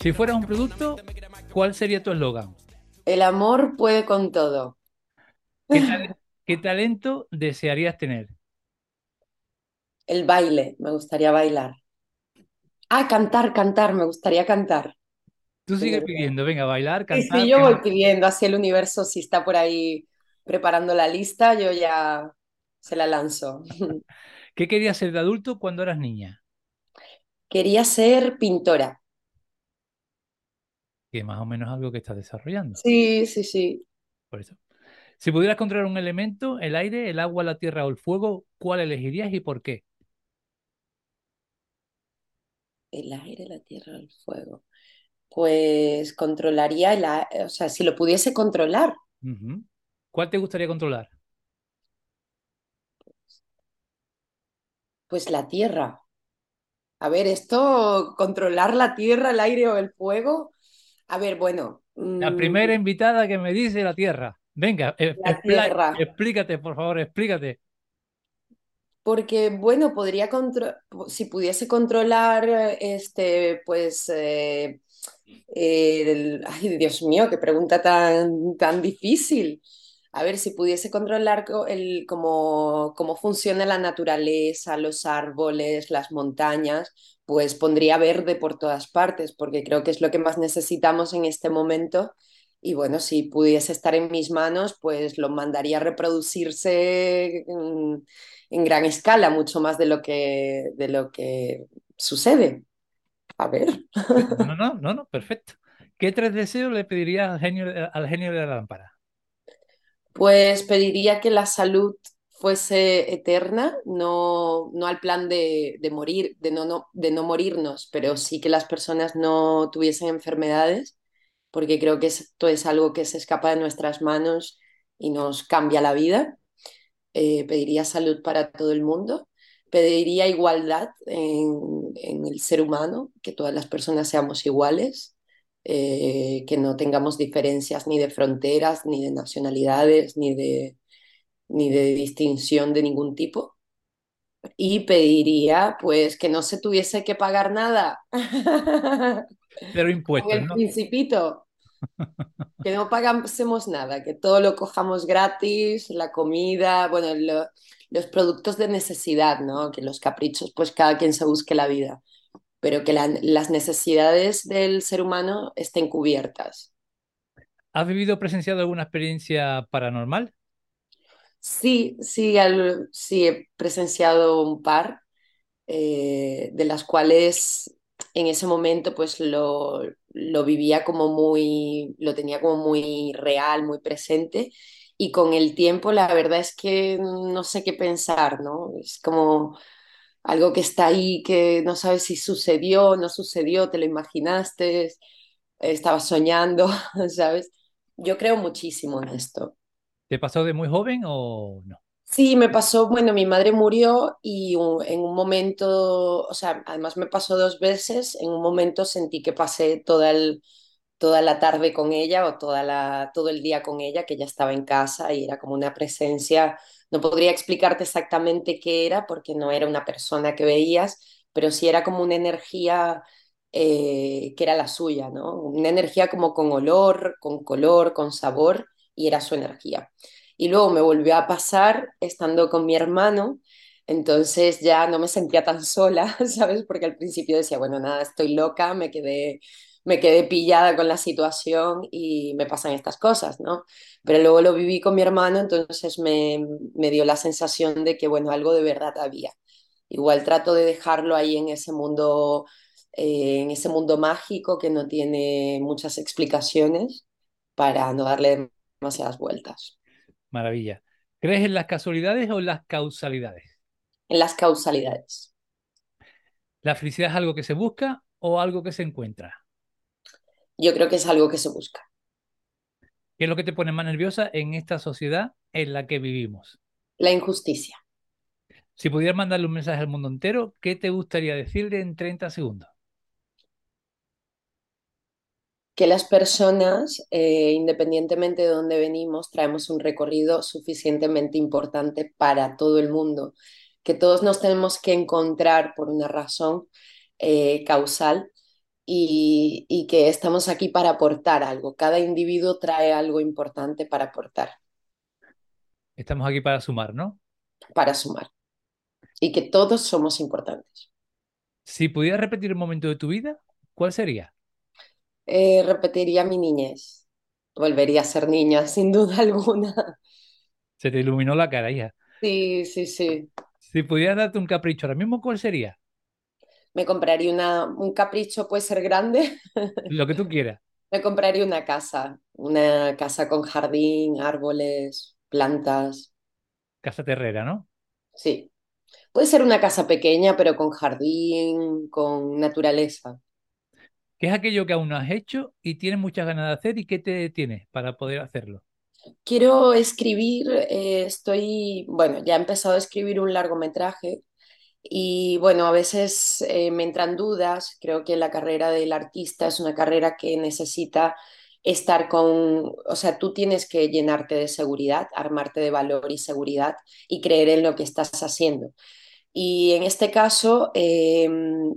Si fueras un producto, ¿cuál sería tu eslogan? El amor puede con todo. ¿Qué, tal- qué talento desearías tener? El baile, me gustaría bailar. Ah, cantar, cantar, me gustaría cantar. Tú sigue Tener- pidiendo, venga, bailar, Sí, cantar. sí, yo que voy pidiendo así el universo, si está por ahí preparando la lista, yo ya se la lanzo. ¿Qué querías ser de adulto cuando eras niña? Quería ser pintora. Que más o menos algo que estás desarrollando. Sí, sí, sí. Por eso. Si pudieras controlar un elemento, el aire, el agua, la tierra o el fuego, ¿cuál elegirías y por qué? El aire, la tierra, el fuego. Pues controlaría el, o sea, si lo pudiese controlar. ¿Cuál te gustaría controlar? pues la tierra. A ver, esto, controlar la tierra, el aire o el fuego. A ver, bueno, La mm, primera invitada que me dice la tierra. Venga, e- la tierra. explícate, por favor, explícate. Porque, bueno, podría si pudiese controlar, eh, este, pues, eh, el- ay, Dios mío, qué pregunta tan, tan difícil. A ver, si pudiese controlar co- el, cómo, cómo funciona la naturaleza, los árboles, las montañas, pues pondría verde por todas partes, porque creo que es lo que más necesitamos en este momento. Y bueno, si pudiese estar en mis manos, pues lo mandaría a reproducirse en gran escala, mucho más de lo que, de lo que sucede. A ver, No, no, no, no, perfecto. ¿Qué tres deseos le pedirías al genio, al genio de la lámpara? Pues pediría que la salud fuese eterna, no, no al plan de, de morir, de no, no, de no morirnos, pero sí que las personas no tuviesen enfermedades, porque creo que esto es algo que se escapa de nuestras manos y nos cambia la vida. eh, pediría salud para todo el mundo, pediría igualdad en, en el ser humano, que todas las personas seamos iguales, eh, que no tengamos diferencias ni de fronteras, ni de nacionalidades, ni de, ni de distinción de ningún tipo. Y pediría pues que no se tuviese que pagar nada. Con impuestos, el ¿no? principito, que no pagásemos nada, que todo lo cojamos gratis, la comida, bueno, lo- los productos de necesidad, ¿no? Que los caprichos, pues cada quien se busque la vida, pero que la- las necesidades del ser humano estén cubiertas. ¿Has vivido o presenciado alguna experiencia paranormal? Sí, sí, al- sí he presenciado un par, eh, de las cuales en ese momento pues lo, lo vivía como muy, lo tenía como muy real, muy presente y con el tiempo la verdad es que no sé qué pensar, ¿no? Es como algo que está ahí que no sabes si sucedió, no sucedió, te lo imaginaste, estabas soñando, ¿sabes? Yo creo muchísimo en esto. ¿Te pasó de muy joven o no? Sí, me pasó, bueno, mi madre murió y en un momento, o sea, además me pasó dos veces, en un momento sentí que pasé toda, el- toda la tarde con ella o toda la, todo el día con ella, que ella estaba en casa y era como una presencia, no podría explicarte exactamente qué era porque no era una persona que veías, pero sí era como una energía eh, que era la suya, ¿no? Una energía como con olor, con color, con sabor y era su energía. Y luego me volvió a pasar estando con mi hermano, entonces ya no me sentía tan sola, ¿sabes? Porque al principio decía, bueno, nada, estoy loca, me quedé, me quedé pillada con la situación y me pasan estas cosas, ¿no? Pero luego lo viví con mi hermano, entonces me, me dio la sensación de que, bueno, algo de verdad había. Igual trato de dejarlo ahí en ese mundo, eh, en ese mundo mágico que no tiene muchas explicaciones para no darle demasiadas vueltas. Maravilla. ¿Crees en las casualidades o en las causalidades? En las causalidades. ¿La felicidad es algo que se busca o algo que se encuentra? Yo creo que es algo que se busca. ¿Qué es lo que te pone más nerviosa en esta sociedad en la que vivimos? La injusticia. Si pudieras mandarle un mensaje al mundo entero, ¿qué te gustaría decirle en 30 segundos? Que las personas, eh, independientemente de dónde venimos, traemos un recorrido suficientemente importante para todo el mundo. Que todos nos tenemos que encontrar por una razón eh, causal y, y que estamos aquí para aportar algo. Cada individuo trae algo importante para aportar, Estamos aquí para sumar, ¿no? para sumar y que todos somos importantes. Si pudieras repetir un momento de tu vida, ¿cuál sería? Eh, repetiría mi niñez. Volvería a ser niña, sin duda alguna. Se te iluminó la cara, hija. Sí, sí, sí. Si pudieras darte un capricho ahora mismo, ¿cuál sería? Me compraría una, un capricho, puede ser grande. Lo que tú quieras. Me compraría una casa, una casa con jardín, árboles, plantas. Casa Terrera, ¿no? Sí. Puede ser una casa pequeña, pero con jardín, con naturaleza. ¿Qué es aquello que aún no has hecho y tienes muchas ganas de hacer y qué te detiene para poder hacerlo? Quiero escribir, eh, estoy, bueno, ya he empezado a escribir un largometraje y bueno, a veces eh, me entran dudas. Creo que la carrera del artista es una carrera que necesita estar con, o sea, tú tienes que llenarte de seguridad, armarte de valor y seguridad y creer en lo que estás haciendo. Y en este caso, eh,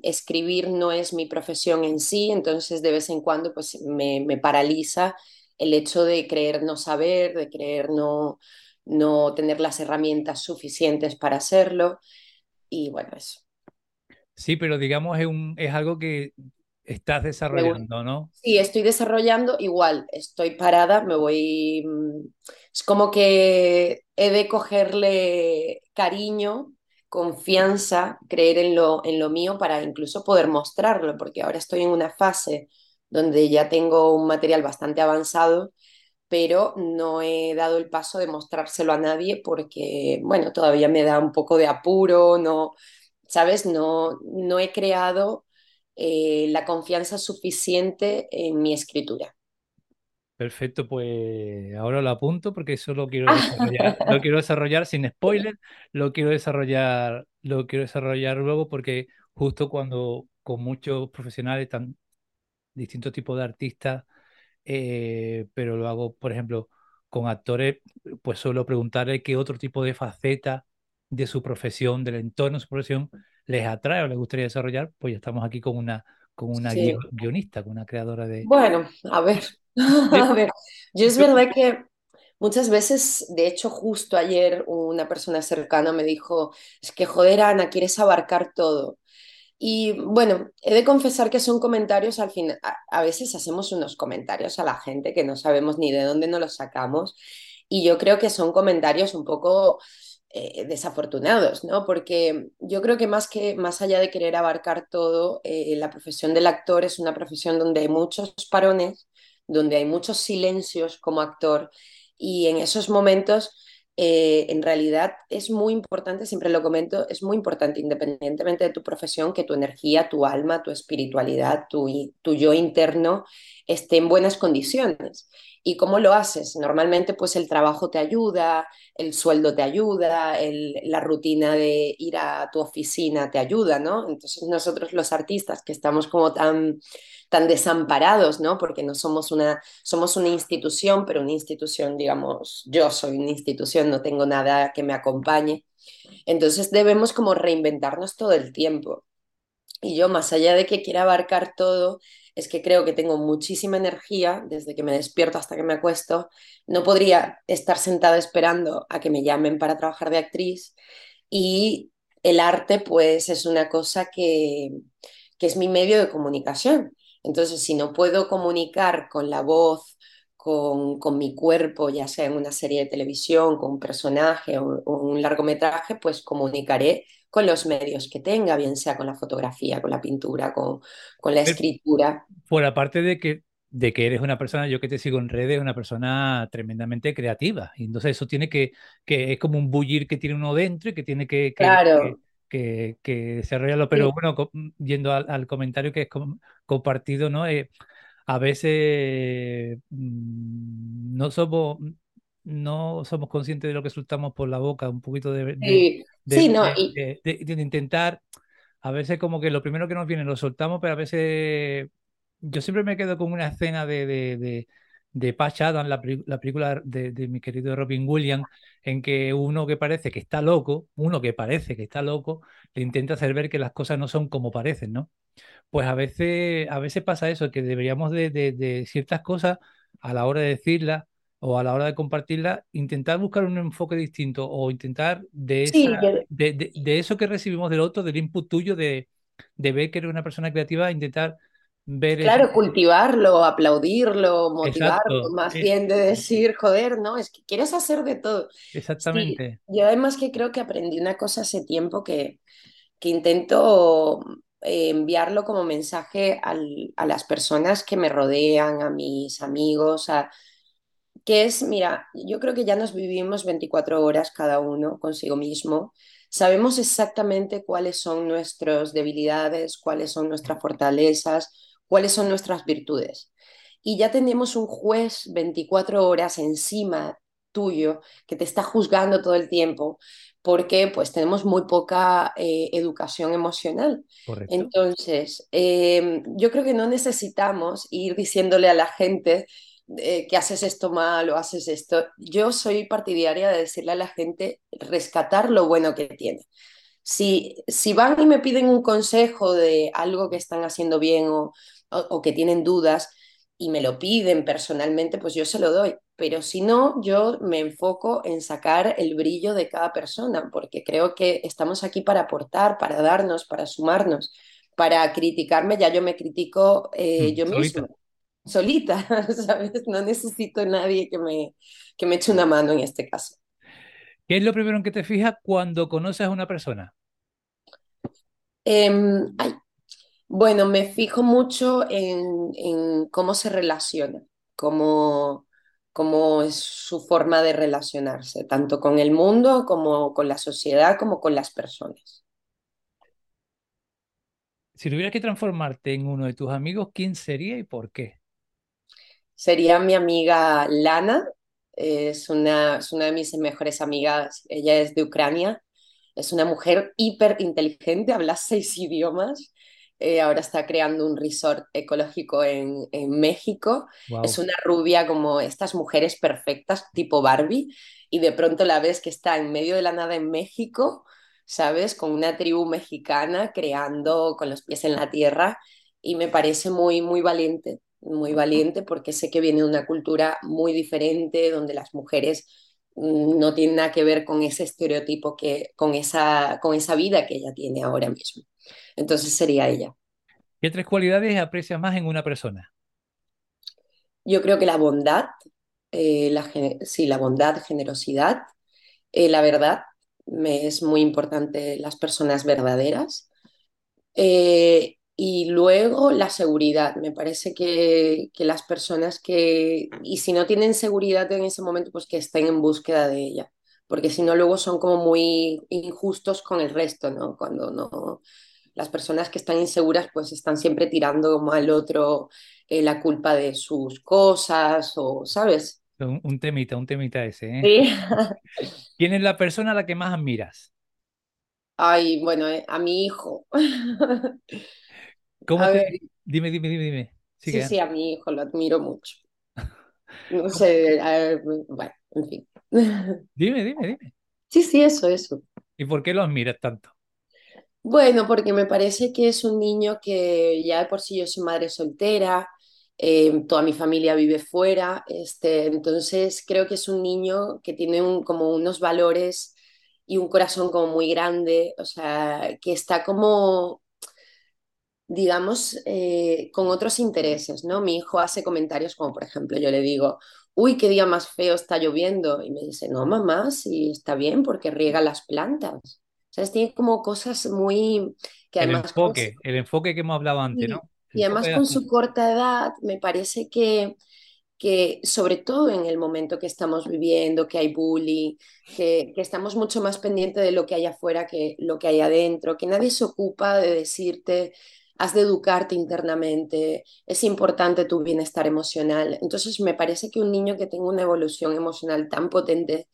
escribir no es mi profesión en sí, entonces de vez en cuando pues me, me paraliza el hecho de creer no saber, de creer no, no tener las herramientas suficientes para hacerlo. Y bueno, eso. Sí, pero digamos es un, es algo que estás desarrollando, ¿no? Sí, estoy desarrollando igual, estoy parada, me voy... mm, Es como que he de cogerle cariño, confianza, creer en lo, en lo mío para incluso poder mostrarlo, porque ahora estoy en una fase donde ya tengo un material bastante avanzado, pero no he dado el paso de mostrárselo a nadie porque, bueno, todavía me da un poco de apuro, no, ¿sabes? No, no he creado eh, la confianza suficiente en mi escritura. Perfecto, pues ahora lo apunto porque eso lo quiero desarrollar, lo quiero desarrollar sin spoiler, lo quiero desarrollar, lo quiero desarrollar luego porque justo cuando con muchos profesionales, tan distintos tipos de artistas, eh, pero lo hago, por ejemplo, con actores, pues suelo preguntarle qué otro tipo de faceta de su profesión, del entorno de su profesión, les atrae o les gustaría desarrollar, pues ya estamos aquí con una, con una Sí. guionista, con una creadora de... Bueno, a ver, a ver. Yo es verdad que muchas veces, de hecho, justo ayer una persona cercana me dijo, es que joder, Ana, quieres abarcar todo. Y bueno, he de confesar que son comentarios al final, a, veces hacemos unos comentarios a la gente que no sabemos ni de dónde nos los sacamos y yo creo que son comentarios un poco eh, desafortunados, ¿no? Porque yo creo que más que más allá de querer abarcar todo, eh, la profesión del actor es una profesión donde hay muchos parones, donde hay muchos silencios como actor y en esos momentos eh, en realidad es muy importante, siempre lo comento, es muy importante, independientemente de tu profesión, que tu energía, tu alma, tu espiritualidad, tu, tu yo interno esté en buenas condiciones. ¿Y cómo lo haces? Normalmente pues el trabajo te ayuda, el sueldo te ayuda, el, la rutina de ir a tu oficina te ayuda, ¿no? Entonces nosotros los artistas que estamos como tan, tan desamparados, ¿no? Porque no somos una, somos una institución, pero una institución, digamos, yo soy una institución, no tengo nada que me acompañe. Entonces debemos como reinventarnos todo el tiempo. Y yo, más allá de que quiera abarcar todo, es que creo que tengo muchísima energía desde que me despierto hasta que me acuesto. No podría estar sentada esperando a que me llamen para trabajar de actriz. Y el arte, pues, es una cosa que, que es mi medio de comunicación. Entonces, si no puedo comunicar con la voz, con, con mi cuerpo, ya sea en una serie de televisión, con un personaje o, o un largometraje, pues comunicaré con los medios que tenga, bien sea con la fotografía, con la pintura, con, con la escritura. Por aparte de que, de que eres una persona, yo que te sigo en redes, una persona tremendamente creativa. Y entonces eso tiene que, que es como un bullir que tiene uno dentro y que tiene que, que, que, Claro, que- que desarrollarlo. Pero sí, bueno, co- yendo al, al comentario que es com- compartido, ¿no? Eh, a veces mm, no somos, no somos conscientes de lo que soltamos por la boca, un poquito de, de, de, sí, no, y de intentar, a veces como que lo primero que nos viene lo soltamos, pero a veces yo siempre me quedo con una escena de, de, Patch Adams, la, la película de, de mi querido Robin Williams, en que uno que parece que está loco, uno que parece que está loco, le intenta hacer ver que las cosas no son como parecen, ¿no? Pues a veces, a veces pasa eso, que deberíamos de, de- de ciertas cosas a la hora de decirlas o a la hora de compartirlas, intentar buscar un enfoque distinto o intentar de esa, Sí, yo, de eso que recibimos del otro, del input tuyo, de, de ver que eres una persona creativa, intentar ver claro, cultivarlo, aplaudirlo, motivarlo, Exacto, más eh, bien de decir, joder, no, es que quieres hacer de todo. Sí, exactamente, yo además que creo que aprendí una cosa hace tiempo que, que intento eh, enviarlo como mensaje al- a las personas que me rodean, a mis amigos, a, que es, mira, yo creo que ya nos vivimos 24 horas cada uno consigo mismo. Sabemos exactamente cuáles son nuestras debilidades, cuáles son nuestras fortalezas, cuáles son nuestras virtudes. Y ya tenemos un juez 24 horas encima tuyo que te está juzgando todo el tiempo porque pues tenemos muy poca eh, educación emocional. correcto. Entonces, eh, yo creo que no necesitamos ir diciéndole a la gente eh, que haces esto mal o haces esto. Yo soy partidaria de decirle a la gente rescatar lo bueno que tiene. Si, si van y me piden un consejo de algo que están haciendo bien o, o, o que tienen dudas y me lo piden personalmente, pues yo se lo doy. Pero si no, yo me enfoco en sacar el brillo de cada persona, porque creo que estamos aquí para aportar, para darnos, para sumarnos, para criticarme, ya yo me critico eh, Mm, yo misma Solita. ¿sabes? No necesito nadie que me, que me eche una mano en este caso. ¿Qué es lo primero en que te fijas cuando conoces a una persona? Eh, ay, bueno, me fijo mucho en, en cómo se relaciona, cómo, cómo es su forma de relacionarse, tanto con el mundo como con la sociedad, como con las personas. Si tuvieras que transformarte en uno de tus amigos, ¿quién sería y por qué? Sería mi amiga Lana, es una, es una de mis mejores amigas, ella es de Ucrania Es una mujer hiper inteligente, habla seis idiomas. Eh, ahora está creando un resort ecológico en, en México. Es una rubia como estas mujeres perfectas, tipo Barbie, y de pronto la ves que está en medio de la nada en México, ¿sabes? Con una tribu mexicana creando con los pies en la tierra, y me parece muy, muy valiente, muy valiente porque sé que viene de una cultura muy diferente, donde las mujeres no tiene nada que ver con ese estereotipo que, con esa, con esa vida que ella tiene ahora mismo. Entonces sería ella. ¿Qué tres cualidades aprecias más en una persona? Yo creo que la bondad, eh, la, sí, la bondad, generosidad, eh, la verdad, me es muy importante las personas verdaderas. Eh, y luego la seguridad. Me parece que, que, las personas que, y si no tienen seguridad en ese momento, pues que estén en búsqueda de ella. Porque si no, luego son como muy injustos con el resto, ¿no? Cuando no, las personas que están inseguras, pues están siempre tirando como al otro eh, la culpa de sus cosas, o, ¿sabes? Un, un temita, un temita ese, ¿eh? Sí. ¿Quién es la persona a la que más admiras? Ay, bueno, eh, a mi hijo. ¿Cómo A te... ver, Dime, dime, dime, dime. sí, Sigue, sí, a mi hijo lo admiro mucho. No sé, a ver, bueno, en fin. Dime, dime, dime. Sí, sí, eso, eso. ¿Y por qué lo admiras tanto? Bueno, porque me parece que es un niño que ya de por sí yo soy madre soltera, eh, toda mi familia vive fuera, este, entonces creo que es un niño que tiene un, como unos valores y un corazón como muy grande, o sea, que está como digamos, eh, con otros intereses, ¿no? Mi hijo hace comentarios como, por ejemplo, yo le digo, uy, qué día más feo está lloviendo. Y me dice, no, mamá, sí está bien porque riega las plantas. ¿Sabes? Tiene como cosas muy, que El además con, enfoque, el enfoque que hemos hablado antes, y, ¿no? El y además de con su corta edad, me parece que que sobre todo en el momento que estamos viviendo, que hay bullying, que, que, estamos mucho más pendientes de lo que hay afuera que lo que hay adentro, que nadie se ocupa de decirte, has de educarte internamente, es importante tu bienestar emocional. Entonces me parece que un niño que tenga una evolución emocional tan potente,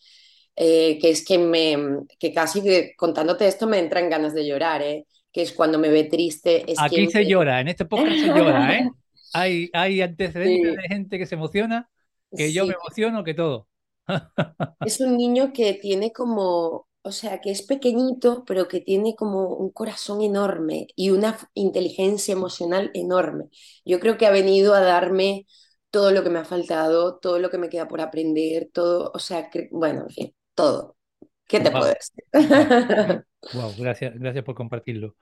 eh, que es que me, que casi que, contándote esto me entran ganas de llorar, ¿eh? que es cuando me ve triste, es que Aquí se llora, en este podcast se llora, ¿eh? Hay, hay antecedentes Sí, de gente que se emociona. que yo me Sí, emociono, que todo. es un niño que tiene como, o sea, que es pequeñito, pero que tiene como un corazón enorme y una inteligencia emocional enorme. Yo creo que ha venido a darme todo lo que me ha faltado, todo lo que me queda por aprender, todo, o sea, que, bueno, en fin, todo. ¿Qué te puedo Wow, decir? wow, gracias, gracias por compartirlo.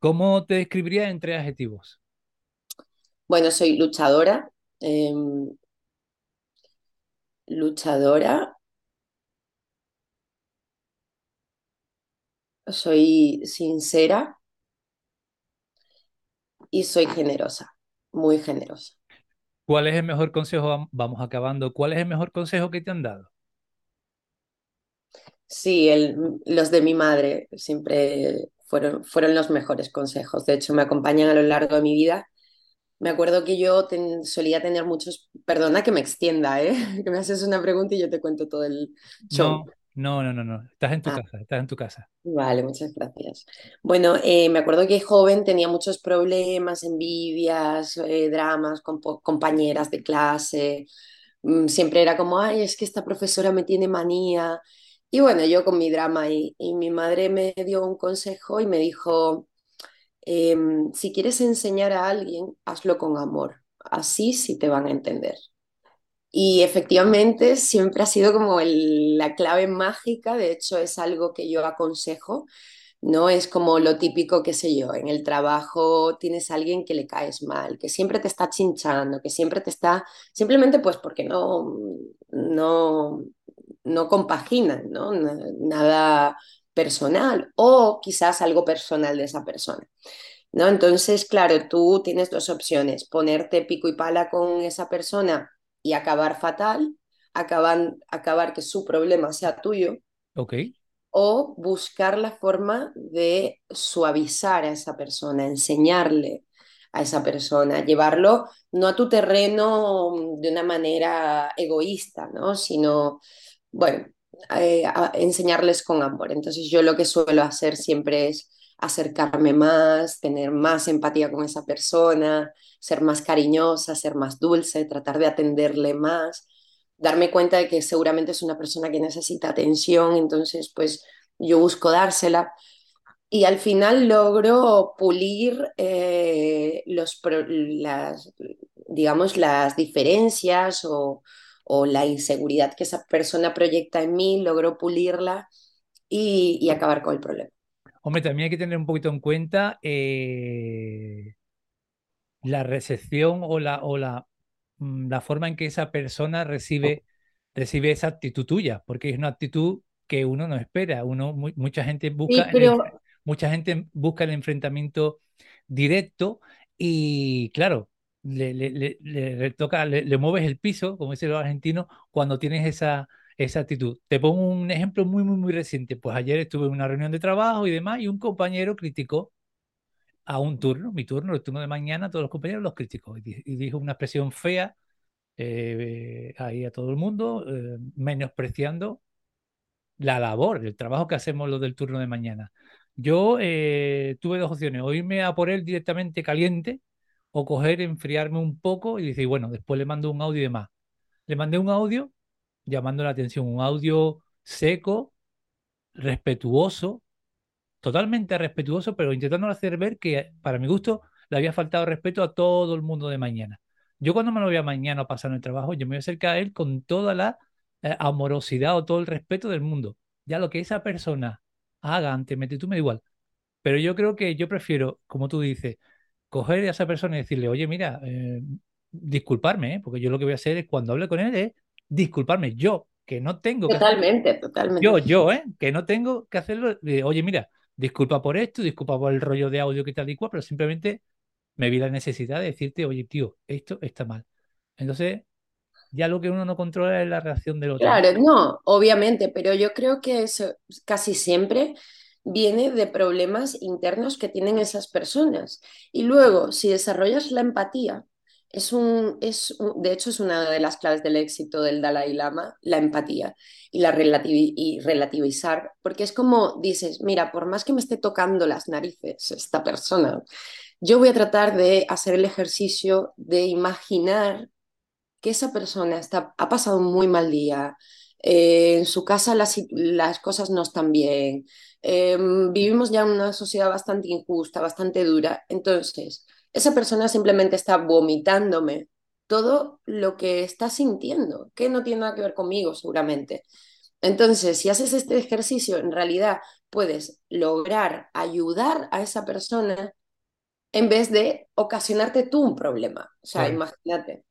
¿Cómo te describirías en tres adjetivos? Bueno, soy luchadora, eh, luchadora, soy sincera y soy generosa, muy generosa. ¿Cuál es el mejor consejo? Vam- Vamos acabando. ¿Cuál es el mejor consejo que te han dado? Sí, el- los de mi madre siempre fueron, fueron los mejores consejos. De hecho, me acompañan a lo largo de mi vida. Me acuerdo que yo ten- solía tener muchos... Perdona que me extienda, ¿eh? Que me haces una pregunta y yo te cuento todo el show. No, no, no, no, no. Estás en tu Ah, casa, estás en tu casa. vale, muchas gracias. Bueno, eh, me acuerdo que joven tenía muchos problemas, envidias, eh, dramas con compañeras de clase. Mm, Siempre era como, ay, es que esta profesora me tiene manía. Y bueno, yo con mi drama y, mi madre me dio un consejo y me dijo, em, si quieres enseñar a alguien, hazlo con amor. Así sí te van a entender. Y efectivamente siempre ha sido como el- la clave mágica, de hecho es algo que yo aconsejo, ¿no? Es como lo típico, qué sé yo, en el trabajo tienes alguien que le caes mal, que siempre te está chinchando, que siempre te está, simplemente pues porque no, no, no compaginan, ¿no? Na- Nada personal o quizás algo personal de esa persona. ¿no? Entonces, claro, tú tienes dos opciones, ponerte pico y pala con esa persona y acabar fatal, acabar, acabar que su problema sea tuyo, o buscar la forma de suavizar a esa persona, enseñarle a esa persona, llevarlo no a tu terreno de una manera egoísta, ¿no? Sino, bueno, eh, enseñarles con amor. Entonces yo lo que suelo hacer siempre es acercarme más, tener más empatía con esa persona, ser más cariñosa, ser más dulce, tratar de atenderle más darme cuenta de que seguramente es una persona que necesita atención, entonces pues yo busco dársela y al final logro pulir eh, los, las, digamos, las diferencias o, o, la inseguridad que esa persona proyecta en mí, logro pulirla y, y acabar con el problema. Hombre, también hay que tener un poquito en cuenta eh, la recepción o la, o la, mm, la forma en que esa persona recibe, recibe esa actitud tuya, porque es una actitud que uno no espera. Uno, mu- mucha gente busca Sí, el, pero mucha gente busca el enfrentamiento directo y claro, le, le, le, toca, le, mueves el piso, como dicen los argentinos, cuando tienes esa, esa actitud. Te pongo un ejemplo muy, muy, muy reciente. Pues ayer estuve en una reunión de trabajo y demás y un compañero criticó a un turno, mi turno, el turno de mañana, todos los compañeros los criticó y, y dijo una expresión fea eh, ahí a todo el mundo, eh, menospreciando la labor, el trabajo que hacemos los del turno de mañana. Yo eh, tuve dos opciones, o irme a por él directamente caliente o coger, enfriarme un poco y decir, bueno, después le mando un audio y demás. Le mandé un audio llamando la atención, un audio seco, respetuoso, totalmente respetuoso, pero intentando hacer ver que, para mi gusto, le había faltado respeto a todo el mundo de mañana. Yo cuando me lo vea mañana pasando el trabajo, yo me voy a acercar a él con toda la eh, amorosidad o todo el respeto del mundo. Ya lo que esa persona haga ante tú me da igual. Pero yo creo que yo prefiero, como tú dices, coger a esa persona y decirle, oye, mira, eh, disculparme, ¿eh? porque yo lo que voy a hacer es cuando hable con él es disculparme. Yo, que no tengo que hacerlo totalmente, totalmente. yo, yo, ¿eh? Que no tengo que hacerlo. Oye, mira, disculpa por esto, disculpa por el rollo de audio que tal y cual, pero simplemente me vi la necesidad de decirte, oye, tío, esto está mal. Entonces, ya lo que uno no controla es la reacción del otro. Claro, no, obviamente, pero yo creo que eso casi siempre viene de problemas internos que tienen esas personas. Y luego, si desarrollas la empatía, es un, es de hecho es una de las claves del éxito del Dalai Lama, la empatía y la relativizar, porque es como dices, mira, por más que me esté tocando las narices esta persona, yo voy a tratar de hacer el ejercicio de imaginar que esa persona está, ha pasado un muy mal día, eh, en su casa las, las, cosas no están bien, eh, vivimos ya en una sociedad bastante injusta, bastante dura, entonces esa persona simplemente está vomitándome todo lo que está sintiendo, que no tiene nada que ver conmigo seguramente. Entonces, si haces este ejercicio, en realidad puedes lograr ayudar a esa persona en vez de ocasionarte tú un problema. O sea, Correcto. imagínate.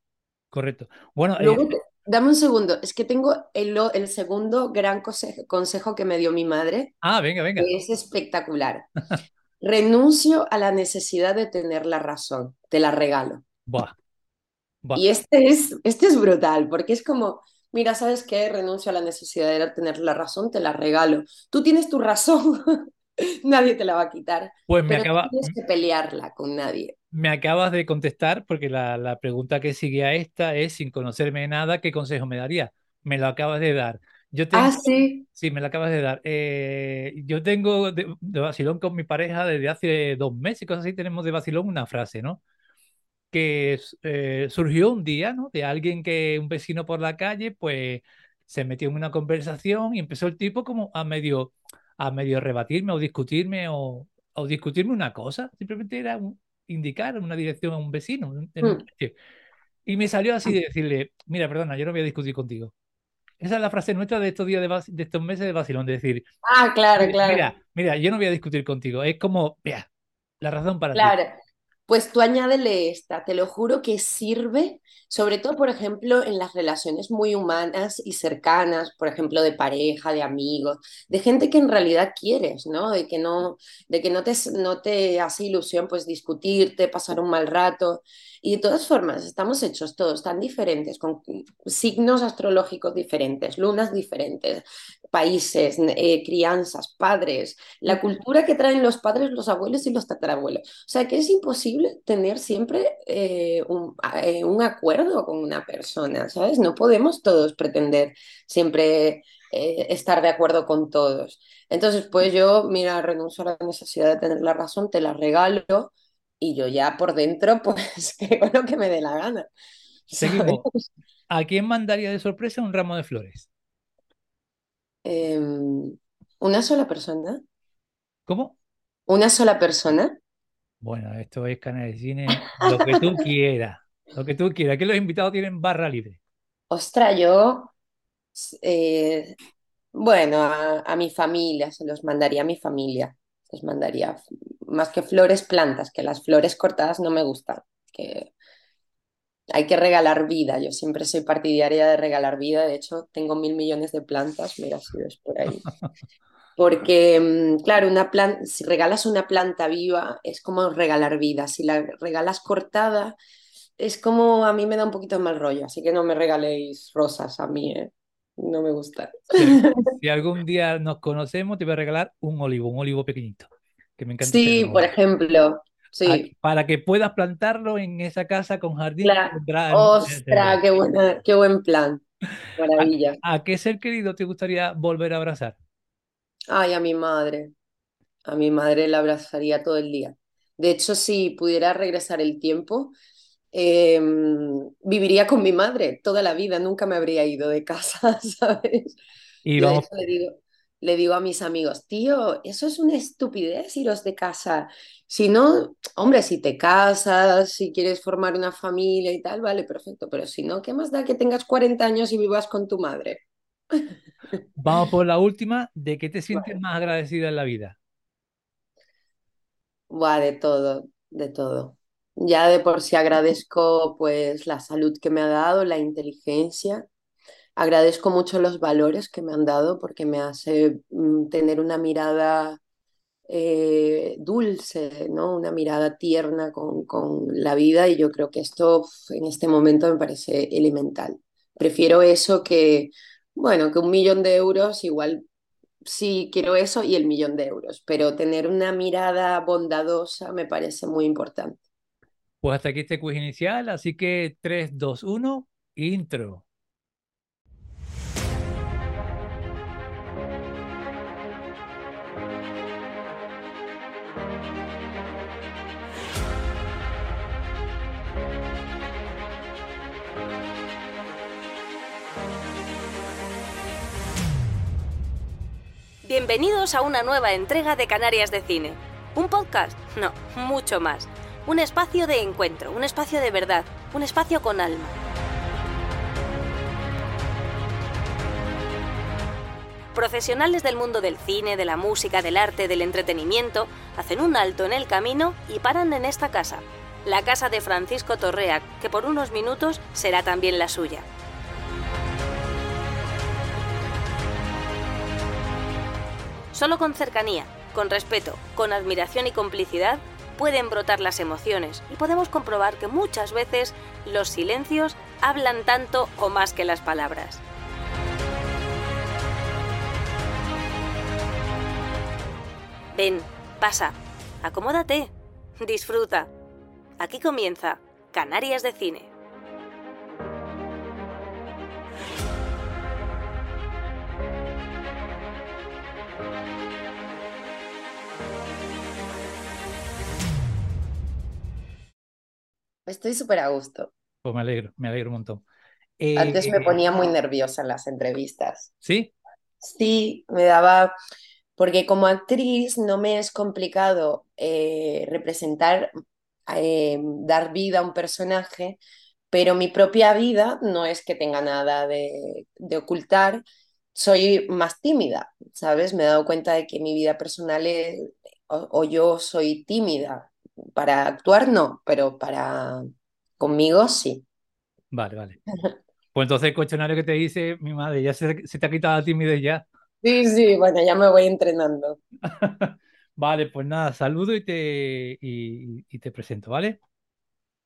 Correcto. Bueno, Luego, eh, dame un segundo, es que tengo el, el segundo gran consejo, consejo que me dio mi madre, ah, venga, venga. que es espectacular. Renuncio a la necesidad de tener la razón, te la regalo. Buah, buah. Y este es, este es brutal, porque es como, mira, ¿sabes qué? Renuncio a la necesidad de tener la razón, te la regalo. Tú tienes tu razón, nadie te la va a quitar, Pues me pero no tienes que pelearla con nadie. Me acabas de contestar porque la, la pregunta que sigue a esta es, sin conocerme de nada, ¿qué consejo me daría? Me lo acabas de dar. Yo Ah, tengo, sí. sí, me lo acabas de dar. Eh, yo tengo de, de vacilón con mi pareja desde hace dos meses, cosas así, tenemos de vacilón una frase, ¿no? que eh, surgió un día, ¿no? De alguien que, un vecino por la calle, pues se metió en una conversación y empezó el tipo como a medio, a medio rebatirme o discutirme o, o discutirme una cosa. Simplemente era un, indicar una dirección a un vecino en Mm. Y me salió así de decirle, mira, perdona, yo no voy a discutir contigo. Esa es la frase nuestra de estos días de, de estos meses de vacilón, de decir, Ah, claro, mira, claro. mira, mira, yo no voy a discutir contigo. Es como, vea, la razón para ti. Pues tú añádele esta, te lo juro que sirve, sobre todo, por ejemplo, en las relaciones muy humanas y cercanas, por ejemplo, de pareja, de amigos, de gente que en realidad quieres, ¿no? De que no, de que no te, no te hace ilusión, pues discutirte, pasar un mal rato. Y de todas formas, estamos hechos todos tan diferentes, con signos astrológicos diferentes, lunas diferentes, países, eh, crianzas, padres la cultura que traen los padres, los abuelos y los tatarabuelos. O sea que es imposible tener siempre eh, un, eh, un, acuerdo con una persona, ¿sabes? No podemos todos pretender siempre estar de acuerdo con todos. Entonces, pues yo, mira, renuncio a la necesidad de tener la razón, te la regalo y yo ya por dentro, pues creo lo que me dé la gana. Seguimos. ¿A quién mandaría de sorpresa un ramo de flores? Eh, ¿Una sola persona? ¿Cómo? ¿Una sola persona? Bueno, esto es canal de cine, lo que tú quieras, lo que tú quieras. Aquí los invitados tienen barra libre. Ostras, yo, eh, bueno, a, a, mi familia, se los mandaría a mi familia. Les mandaría más que flores, plantas, que las flores cortadas no me gustan. Que hay que regalar vida. Yo siempre soy partidaria de regalar vida. De hecho, tengo mil millones de plantas. Mira si ves por ahí. Porque, claro, una planta, si regalas una planta viva, es como regalar vida. Si la regalas cortada, es como a mí me da un poquito mal rollo. Así que no me regaléis rosas a mí, ¿eh? No me gusta. Si, algún día nos conocemos, te voy a regalar un olivo, un olivo pequeñito, que me encanta. Sí, por ejemplo. Sí. Para que puedas plantarlo en esa casa con jardín. Ostras, qué, buena, qué buen plan. Maravilla. ¿A, ¿A qué ser querido te gustaría volver a abrazar? Ay, a mi madre. A mi madre la abrazaría todo el día. De hecho, si pudiera regresar el tiempo, eh, viviría con mi madre toda la vida. Nunca me habría ido de casa, ¿sabes? Y vamos... le digo, le digo a mis amigos, tío, eso es una estupidez iros de casa. Si no, hombre, si te casas, si quieres formar una familia y tal, vale, perfecto. Pero si no, ¿qué más da que tengas 40 años y vivas con tu madre? Vamos por la última. ¿De qué te sientes más agradecida en la vida? Buah, de todo, de todo. Ya de por sí agradezco pues la salud que me ha dado, la inteligencia. Agradezco mucho los valores que me han dado porque me hace mm, tener una mirada eh, dulce, ¿no? Una mirada tierna con, con, la vida y yo creo que esto en este momento me parece elemental. Prefiero eso que, bueno, que un millón de euros, igual sí quiero eso y el millón de euros, pero tener una mirada bondadosa me parece muy importante. Pues hasta aquí este quiz inicial, así que 3, 2, 1, intro. Bienvenidos a una nueva entrega de Canarias de Cine. ¿Un podcast? No, mucho más un espacio de encuentro, un espacio de verdad, un espacio con alma. Profesionales del mundo del cine, de la música, del arte, del entretenimiento, hacen un alto en el camino y paran en esta casa, la casa de Francisco Torrea, que por unos minutos será también la suya. Solo con cercanía, con respeto, con admiración y complicidad pueden brotar las emociones y podemos comprobar que muchas veces los silencios hablan tanto o más que las palabras. Ven, pasa, acomódate, disfruta. Aquí comienza Canarias de Cine. Estoy súper a gusto. Pues me alegro, me alegro un montón. Antes me Eh, ponía muy nerviosa en las entrevistas. ¿sí? Sí, me daba, porque como actriz no me es complicado eh, representar, eh, dar vida a un personaje, pero mi propia vida no es que tenga nada de, de ocultar, soy más tímida, ¿sabes? Me he dado cuenta de que mi vida personal es, o, o yo soy tímida. Para actuar no, pero para conmigo sí. Vale, vale. Pues entonces el cuestionario que te dice mi madre, ya se, se te ha quitado la timidez ya. Sí, sí, bueno, ya me voy entrenando. Vale, pues nada, saludo y te, y, y te presento, ¿vale?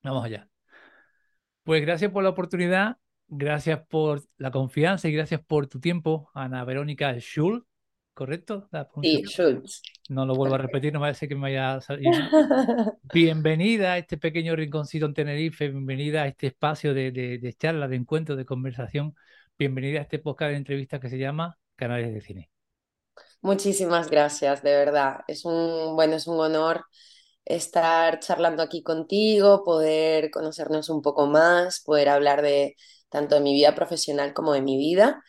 Vamos allá. Pues gracias por la oportunidad, gracias por la confianza y gracias por tu tiempo, Ana Verónica Schul, ¿correcto? La Sí, pronunciación. No lo vuelvo a repetir, no me parece que me vaya a salir. Bienvenida a este pequeño rinconcito en Tenerife, bienvenida a este espacio de, de, de charla, de encuentro, de conversación, bienvenida a este podcast de entrevistas que se llama Canales de Cine. Muchísimas gracias, de verdad. Es un, bueno, es un honor estar charlando aquí contigo, poder conocernos un poco más, poder hablar de tanto de mi vida profesional como de mi vida.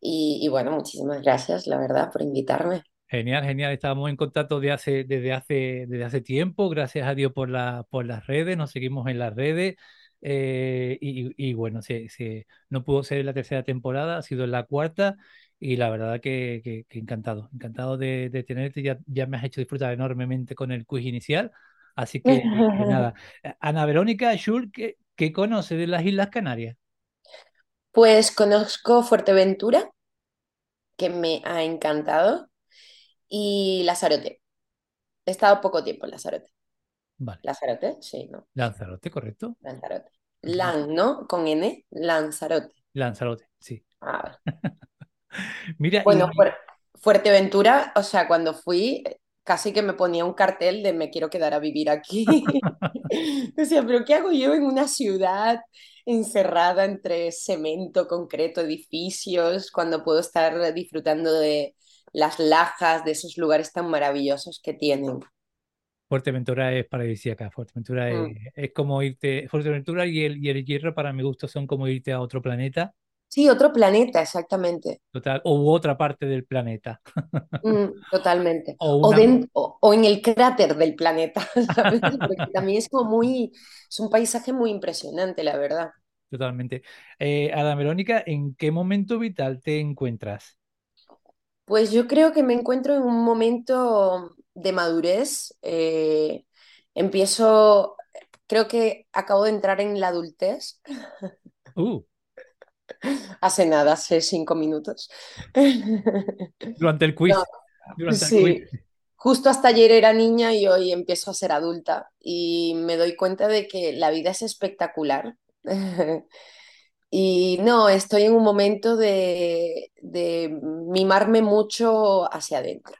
Y, y bueno, muchísimas gracias, la verdad, por invitarme. Genial, genial. Estábamos en contacto de hace, desde hace, desde hace tiempo, gracias a Dios por la, por las redes, nos seguimos en las redes. eh, y, y bueno, se, se- no pudo ser en la tercera temporada, ha sido en la cuarta. Y la verdad que, que- que encantado, encantado de, de tenerte. Ya, ya me has hecho disfrutar enormemente con el quiz inicial. Así que, que nada. Ana Verónica Schul, ¿qué, qué conoce de las Islas Canarias? Pues conozco Fuerteventura, que me ha encantado, y Lanzarote. He estado poco tiempo en Lanzarote. Vale, ¿Lanzarote? Sí, ¿no? Lanzarote, ¿correcto? Lanzarote. Lan, ¿no? Con N, Lanzarote. Lanzarote, sí. Ah, Mira, Bueno, y Fuer- Fuerteventura, o sea, cuando fui, casi que me ponía un cartel de me quiero quedar a vivir aquí. Decía, pero ¿qué hago yo en una ciudad encerrada entre cemento, concreto, edificios, cuando puedo estar disfrutando de las lajas, de esos lugares tan maravillosos que tienen? Fuerteventura es paradisíaca. Fuerteventura es, Mm. es como irte. Fuerteventura y el, y el Hierro, para mi gusto, son como irte a otro planeta, Sí, otro planeta, exactamente. total, o otra parte del planeta. Mm, totalmente. O O, una. o, o en el cráter del planeta, ¿sabes? Porque también es como muy, es un paisaje muy impresionante, la verdad. Totalmente. Eh, Ada Verónica, ¿en qué momento vital te encuentras? Pues yo creo que me encuentro en un momento de madurez. eh, empiezo, creo que acabo de entrar en la adultez, Uh, hace nada, hace cinco minutos. durante el No, quiz. Durante el quiz. justo hasta ayer era niña y hoy empiezo a ser adulta y me doy cuenta de que la vida es espectacular. Y no, estoy en un momento de, de mimarme mucho hacia adentro,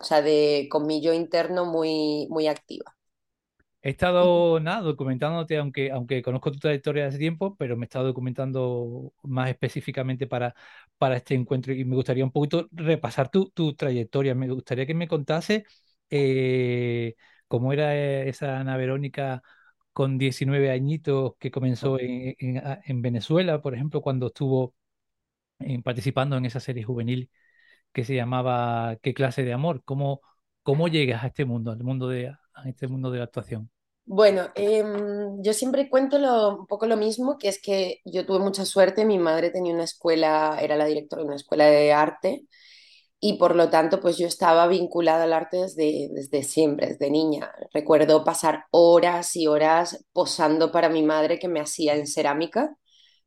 o sea, de con mi yo interno muy, muy activa. He estado, nada, documentándote, aunque, aunque conozco tu trayectoria de hace tiempo, pero me he estado documentando más específicamente para, para este encuentro y me gustaría un poquito repasar tu, tu trayectoria. Me gustaría que me contase eh, cómo era eh, esa Ana Verónica con 19 añitos que comenzó en, en- en Venezuela, por ejemplo, cuando estuvo eh, participando en esa serie juvenil que se llamaba ¿Qué clase de amor? ¿Cómo, cómo llegas a este mundo, al mundo de, a este mundo de la actuación? Bueno, em, yo siempre cuento lo- un poco lo mismo, que es que yo tuve mucha suerte, mi madre tenía una escuela, era la directora de una escuela de arte y por lo tanto pues yo estaba vinculada al arte desde, desde siempre, desde niña. Recuerdo pasar horas y horas posando para mi madre que me hacía en cerámica,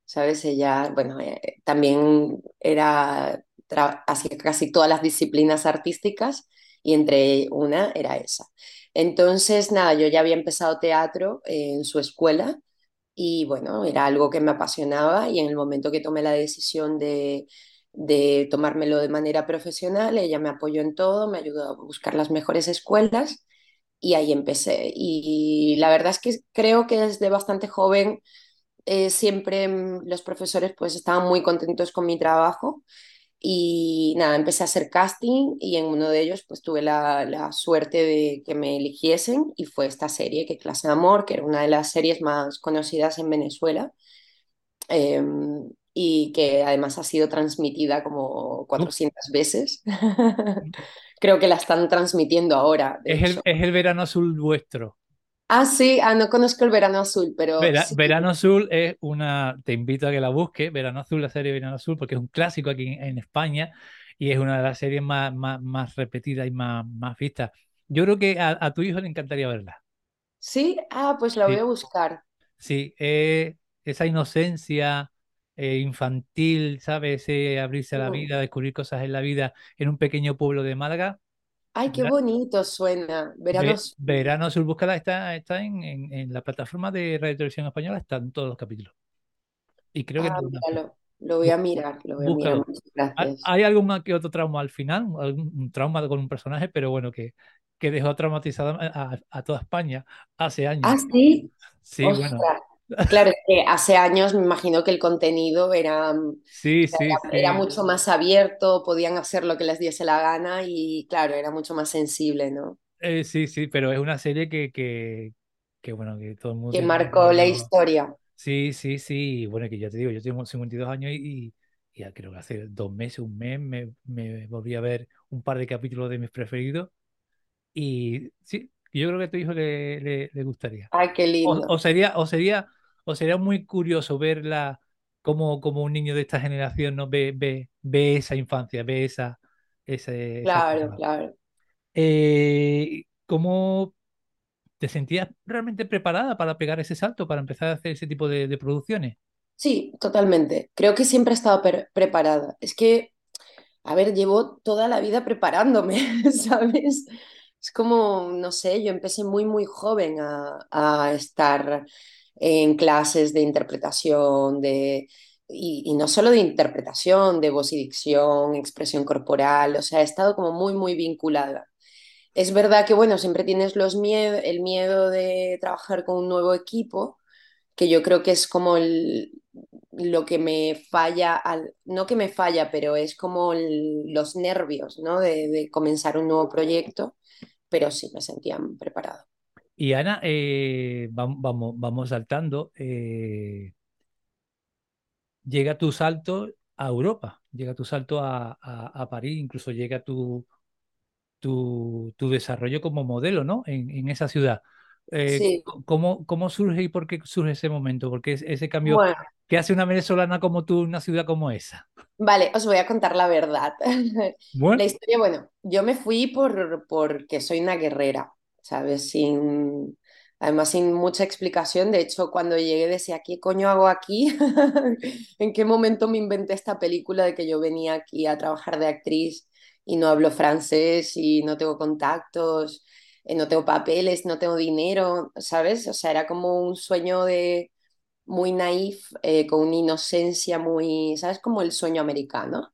¿sabes? Ella, bueno, eh, también era, hacía casi todas las disciplinas artísticas y entre una era esa. Entonces, nada, yo ya había empezado teatro eh, en su escuela y bueno, era algo que me apasionaba y en el momento que tomé la decisión de, de tomármelo de manera profesional, ella me apoyó en todo, me ayudó a buscar las mejores escuelas y ahí empecé. Y la verdad es que creo que desde bastante joven eh, siempre mm, los profesores pues estaban muy contentos con mi trabajo y nada, empecé a hacer casting y en uno de ellos pues tuve la, la suerte de que me eligiesen y fue esta serie, Que clase de amor, que era una de las series más conocidas en Venezuela eh, y que además ha sido transmitida como Uf, 400 veces. Creo que la están transmitiendo ahora, es el, es el verano azul vuestro. Ah, sí, ah, no conozco el verano azul, pero Vera- sí, Verano Azul es una, te invito a que la busques, Verano Azul, la serie Verano Azul, porque es un clásico aquí en, en España y es una de las series más, más, más repetidas y más, más vistas. Yo creo que a, a tu hijo le encantaría verla. sí, ah, pues la voy a Sí, buscar. sí, eh, esa inocencia eh, infantil, ¿sabes? Ese abrirse a la Mm. vida, descubrir cosas en la vida en un pequeño pueblo de Málaga. Ay, qué bonito suena, verano Ve- azul. Verano Azul, búscala, está, está en, en, en la plataforma de Radio Televisión Española, están todos los capítulos. Y creo que Ah, más. míralo, lo voy a mirar, lo voy a mirar, gracias. Hay algún que otro trauma al final, algún un trauma con un personaje, pero bueno, que, que dejó traumatizada a, a- toda España hace Ah, años. sí, Sí, bueno. Claro, es que hace años me imagino que el contenido era, Sí, sí, era, mucho más abierto, podían hacer lo que les diese la gana y claro, era mucho más sensible, ¿no? Eh, sí, sí, pero es una serie que, que, que, bueno, que todo el mundo Que marcó la historia. Sí, sí, sí. y Bueno, que ya te digo, yo tengo 52 años y, y ya creo que hace dos meses, un mes, me, me volví a ver un par de capítulos de mis preferidos. Y sí, yo creo que a tu hijo le, le, le gustaría. Ay, qué O, o lindo. sería, o sería, o sería muy curioso verla como, como un niño de esta generación no ve, ve, ve esa infancia, ve esa, ese- Claro, claro. Eh, ¿cómo te sentías realmente preparada para pegar ese salto, para empezar a hacer ese tipo de, de producciones? Sí, totalmente. Creo que siempre he estado preparada. Es que A ver, llevo toda la vida preparándome, ¿sabes? Es como, no sé, yo empecé muy, muy joven a, a estar en clases de interpretación, de, y, no solo de interpretación, de voz y dicción, expresión corporal, o sea, he estado como muy, muy vinculada. Es verdad que, bueno, siempre tienes los miedo, el miedo de trabajar con un nuevo equipo, que yo creo que es como el, lo que me falla, al, no que me falla, pero es como los nervios, ¿no? De, comenzar un nuevo proyecto, pero sí me sentía preparada. Y Ana, eh, vamos, vamos, saltando. eh, llega tu salto a Europa, llega tu salto a, a, a París, incluso llega tu, tu, tu desarrollo como modelo, ¿no? En, en esa ciudad. Eh, Sí, ¿cómo, cómo surge y por qué surge ese momento? Porque es ese cambio bueno, que hace una venezolana como tú en una ciudad como esa. vale, os voy a contar la verdad. La Bueno, historia, bueno, yo me fui por, porque soy una guerrera, ¿sabes? Sin, además, sin mucha explicación. De hecho, cuando llegué decía, ¿qué coño hago aquí? ¿En qué momento me inventé esta película de que yo venía aquí a trabajar de actriz y no hablo francés y no tengo contactos, eh, no tengo papeles, no tengo dinero, ¿sabes? O sea, era como un sueño de muy naif, eh, con una inocencia muy, ¿sabes? Como el sueño americano.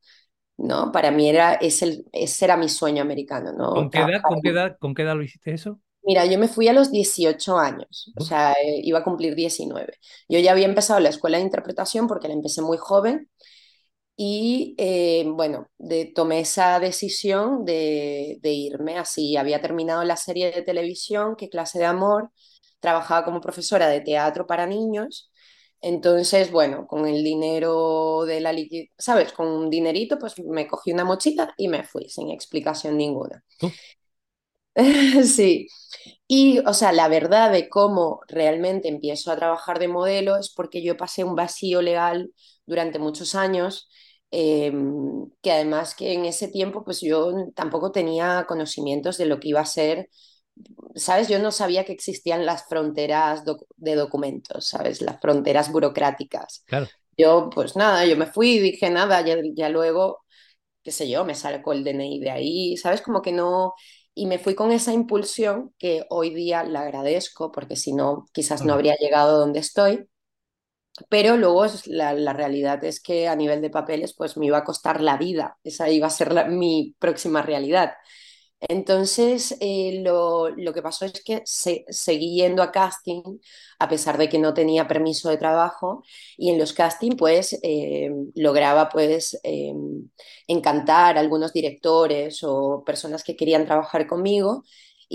¿no? Para mí era, es el, ese era mi sueño americano, ¿no? ¿con qué edad, con qué edad, con qué edad lo hiciste eso? Mira, yo me fui a los 18 años, o sea, eh, iba a cumplir 19. Yo ya había empezado la escuela de interpretación porque la empecé muy joven y, eh, bueno, de, tomé esa decisión de, de irme así. Había terminado la serie de televisión, Qué clase de amor, trabajaba como profesora de teatro para niños Entonces, bueno, con el dinero de la liquidación, ¿sabes? Con un dinerito, pues me cogí una mochila y me fui sin explicación ninguna. Sí, y o sea, la verdad de cómo realmente empiezo a trabajar de modelo es porque yo pasé un vacío legal durante muchos años, eh, que además que en ese tiempo pues yo tampoco tenía conocimientos de lo que iba a ser, ¿sabes? Yo no sabía que existían las fronteras doc- de documentos, ¿sabes? Las fronteras burocráticas. claro, Yo pues nada, yo me fui y dije nada, ya, ya luego qué sé yo, me sacó el DNI de ahí, ¿sabes? Como que no... Y me fui con esa impulsión que hoy día la agradezco, porque si no, quizás no habría llegado donde estoy. Pero luego la, la realidad es que a nivel de papeles, pues me iba a costar la vida. Esa iba a ser la- mi próxima realidad. Entonces, eh, lo, lo que pasó es que se- seguí yendo a casting, a pesar de que no tenía permiso de trabajo, y en los casting, pues, eh, lograba, pues, eh, encantar a algunos directores o personas que querían trabajar conmigo,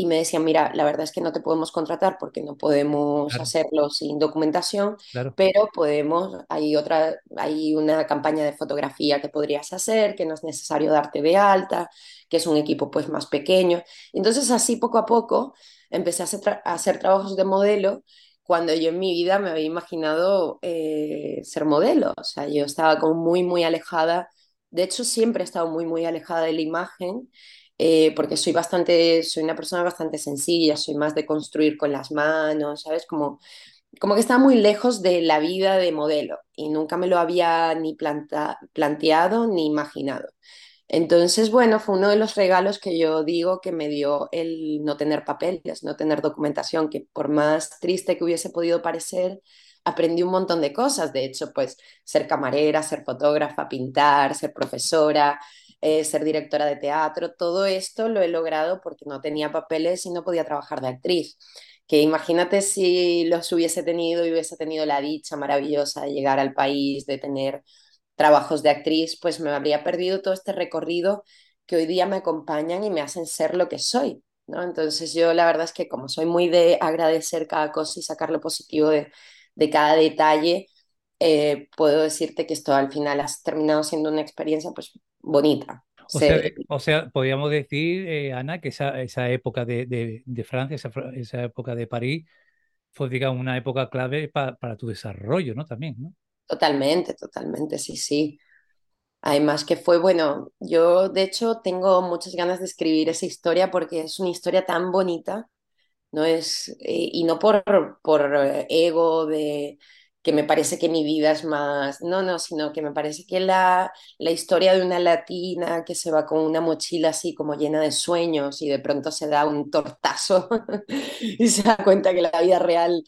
y me decían, mira, la verdad es que no te podemos contratar porque no podemos claro, hacerlo sin documentación, claro. pero podemos, hay otra, hay una campaña de fotografía que podrías hacer, que no es necesario darte de alta que es un equipo pues más pequeño. Entonces así poco a poco empecé a hacer, tra- a hacer trabajos de modelo cuando yo en mi vida me había imaginado eh, ser modelo. O sea, yo estaba como muy, muy alejada. De hecho, siempre he estado muy, muy alejada de la imagen. Eh, porque soy bastante, soy una persona bastante sencilla, soy más de construir con las manos, ¿sabes? Como, como que estaba muy lejos de la vida de modelo y nunca me lo había ni planta- planteado ni imaginado. Entonces, bueno, fue uno de los regalos que yo digo que me dio el no tener papeles, no tener documentación, que por más triste que hubiese podido parecer, aprendí un montón de cosas. De hecho, pues ser camarera, ser fotógrafa, pintar, ser profesora, eh, ser directora de teatro, todo esto lo he logrado porque no tenía papeles y no podía trabajar de actriz. Que imagínate si los hubiese tenido y hubiese tenido la dicha maravillosa de llegar al país, de tener trabajos de actriz, pues me habría perdido todo este recorrido que hoy día me acompañan y me hacen ser lo que soy, ¿no? Entonces yo la verdad es que como soy muy de agradecer cada cosa y sacar lo positivo de, de cada detalle, eh, puedo decirte que esto al final ha terminado siendo una experiencia pues bonita. O sea, Se- de- o sea, podríamos decir, eh, Ana, que esa, esa época de, de, de Francia, esa, esa época de París, fue, digamos, una época clave pa- para tu desarrollo, ¿no? También, ¿no? totalmente, totalmente, sí, sí. Además que fue, bueno, yo de hecho tengo muchas ganas de escribir esa historia porque es una historia tan bonita no es, eh, y no por, por eh, ego de que me parece que mi vida es más, no, no, sino que me parece que la, la historia de una latina que se va con una mochila así como llena de sueños y de pronto se da un tortazo y se da cuenta que la vida real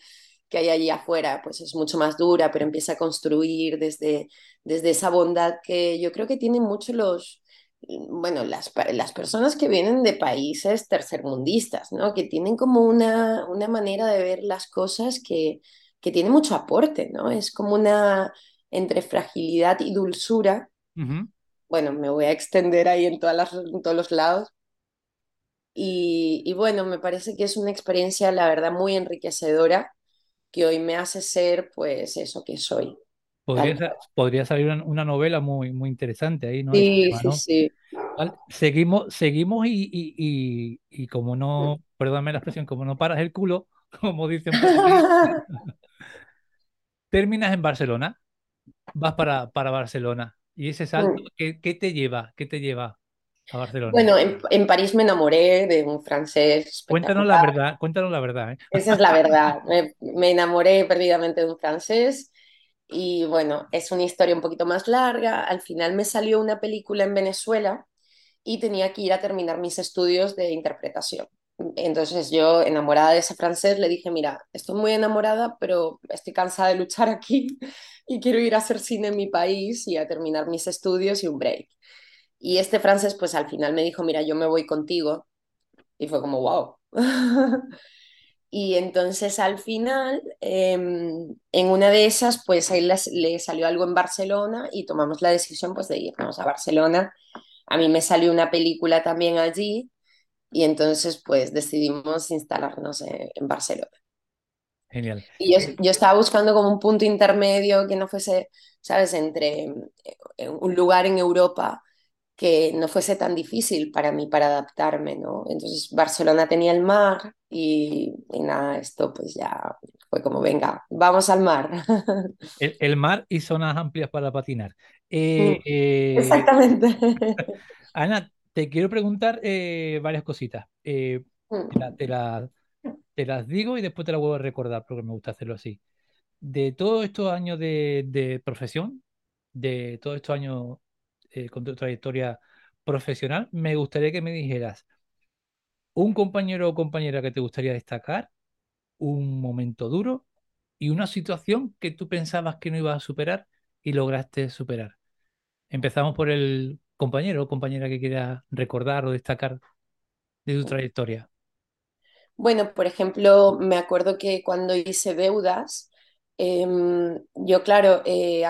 que hay allí afuera pues es mucho más dura, pero empieza a construir desde, desde esa bondad que yo creo que tienen mucho los, bueno, las, las personas que vienen de países tercermundistas, ¿no? Que tienen como una, una manera de ver las cosas que, que tiene mucho aporte, ¿no? Es como una entre fragilidad y dulzura. Bueno, me voy a extender ahí en, todas las, en todos los lados. Y, y bueno, me parece que es una experiencia, la verdad, muy enriquecedora que hoy me hace ser, pues, eso que soy. Podría, podría salir una, una novela muy, muy interesante ahí, ¿no? Sí, tema, sí, sí. Vale, Seguimos, seguimos y, y, y, y como no, perdóname la expresión, como no paras el culo, como dicen terminas en Barcelona, vas para, para Barcelona. Y ese salto, ¿qué, qué te lleva? ¿Qué te lleva a Barcelona? Bueno, en, en París me enamoré de un francés Cuéntanos la verdad, cuéntanos la verdad, ¿eh? Esa es la verdad. Me, me enamoré perdidamente de un francés y bueno, es una historia un poquito más larga. Al final me salió una película en Venezuela y tenía que ir a terminar mis estudios de interpretación. Entonces yo, enamorada de ese francés, le dije, mira, estoy muy enamorada, pero estoy cansada de luchar aquí y quiero ir a hacer cine en mi país y a terminar mis estudios y un break. Y este francés, pues al final me dijo, mira, yo me voy contigo. Y fue como, wow. Y entonces al final, eh, en una de esas, pues a él les- le salió algo en Barcelona y tomamos la decisión pues de irnos a Barcelona. A mí me salió una película también allí y entonces pues decidimos instalarnos en, en Barcelona. Genial. Y yo, Eh, yo estaba buscando como un punto intermedio que no fuese, ¿sabes?, entre eh, un lugar en Europa que no fuese tan difícil para mí para adaptarme, ¿no? Entonces Barcelona tenía el mar y, y nada, esto pues ya fue como, venga, vamos al mar. el, el mar y zonas amplias para patinar. Eh, eh, Exactamente. Ana, te quiero preguntar eh, varias cositas. Eh, te la- te la- te las digo y después te las vuelvo a recordar porque me gusta hacerlo así. De todos estos años de, de profesión, de todos estos años eh, con tu trayectoria profesional, me gustaría que me dijeras un compañero o compañera que te gustaría destacar, un momento duro y una situación que tú pensabas que no ibas a superar y lograste superar. Empezamos por el compañero o compañera que quieras recordar o destacar de tu trayectoria. Bueno, por ejemplo, me acuerdo que cuando hice deudas, em, yo, claro, eh,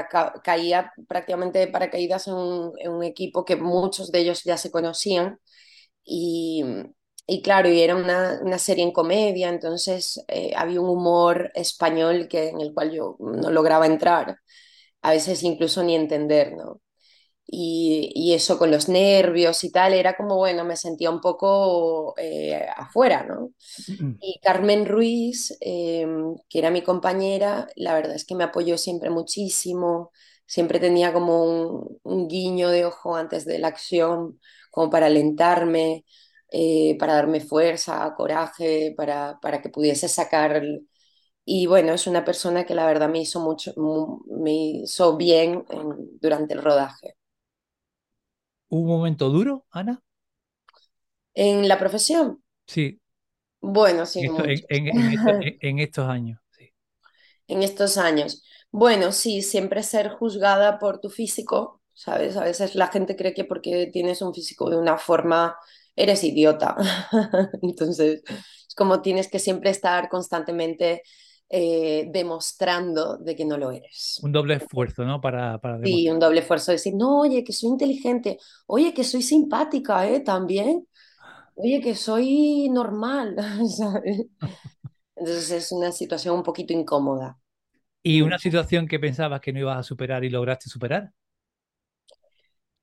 caía prácticamente de paracaídas en un, en un equipo que muchos de ellos ya se conocían y, y claro, y era una, una serie en comedia, entonces eh, había un humor español que, en el cual yo no lograba entrar, a veces incluso ni entender, ¿no? Y, y eso con los nervios y tal, era como, bueno, me sentía un poco eh, afuera, ¿no? Y Carmen Ruiz, eh, que era mi compañera, la verdad es que me apoyó siempre muchísimo, siempre tenía como un, un guiño de ojo antes de la acción, como para alentarme, eh, para darme fuerza, coraje, para, para que pudiese sacar... Y bueno, es una persona que la verdad me hizo mucho, mu- me hizo bien en- durante el rodaje. ¿Un momento duro, Ana? En la profesión, Sí, bueno, sí, en, esto- en, muchos. en- en esto- en- en estos años. Sí. en estos años. Bueno, sí, siempre ser juzgada por tu físico, ¿sabes? A veces la gente cree que porque tienes un físico de una forma, eres idiota. Entonces, es como tienes que siempre estar constantemente eh, demostrando de que no lo eres. Un doble esfuerzo, ¿no? Para, para Sí, un doble esfuerzo de decir, no, oye, que soy inteligente, oye, que soy simpática, ¿eh? También, oye, que soy normal, ¿sabes? Entonces es una situación un poquito incómoda. ¿Y Mm. una situación que pensabas que no ibas a superar y lograste superar?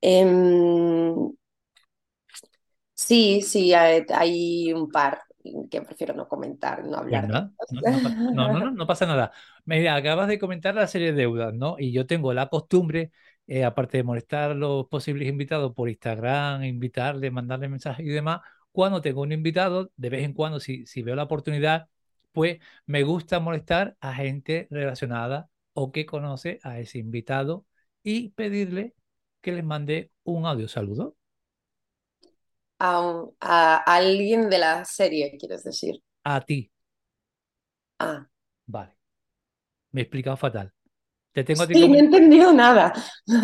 Em, sí, sí, hay, hay un par que prefiero no comentar, no Pues hablar de no, no, pa- no, no, no, no pasa nada. Mira, acabas de comentar la serie de deudas, ¿no? Y yo tengo la costumbre, eh, aparte de molestar a los posibles invitados por Instagram, invitarles, mandarles mensajes y demás, cuando tengo un invitado, de vez en cuando, si, si veo la oportunidad, pues me gusta molestar a gente relacionada o que conoce a ese invitado y pedirle que les mande un audio saludo a, un- a alguien de la serie, quieres decir. a ti. Ah, Vale, me he explicado fatal. Te tengo sí, no he entendido nada.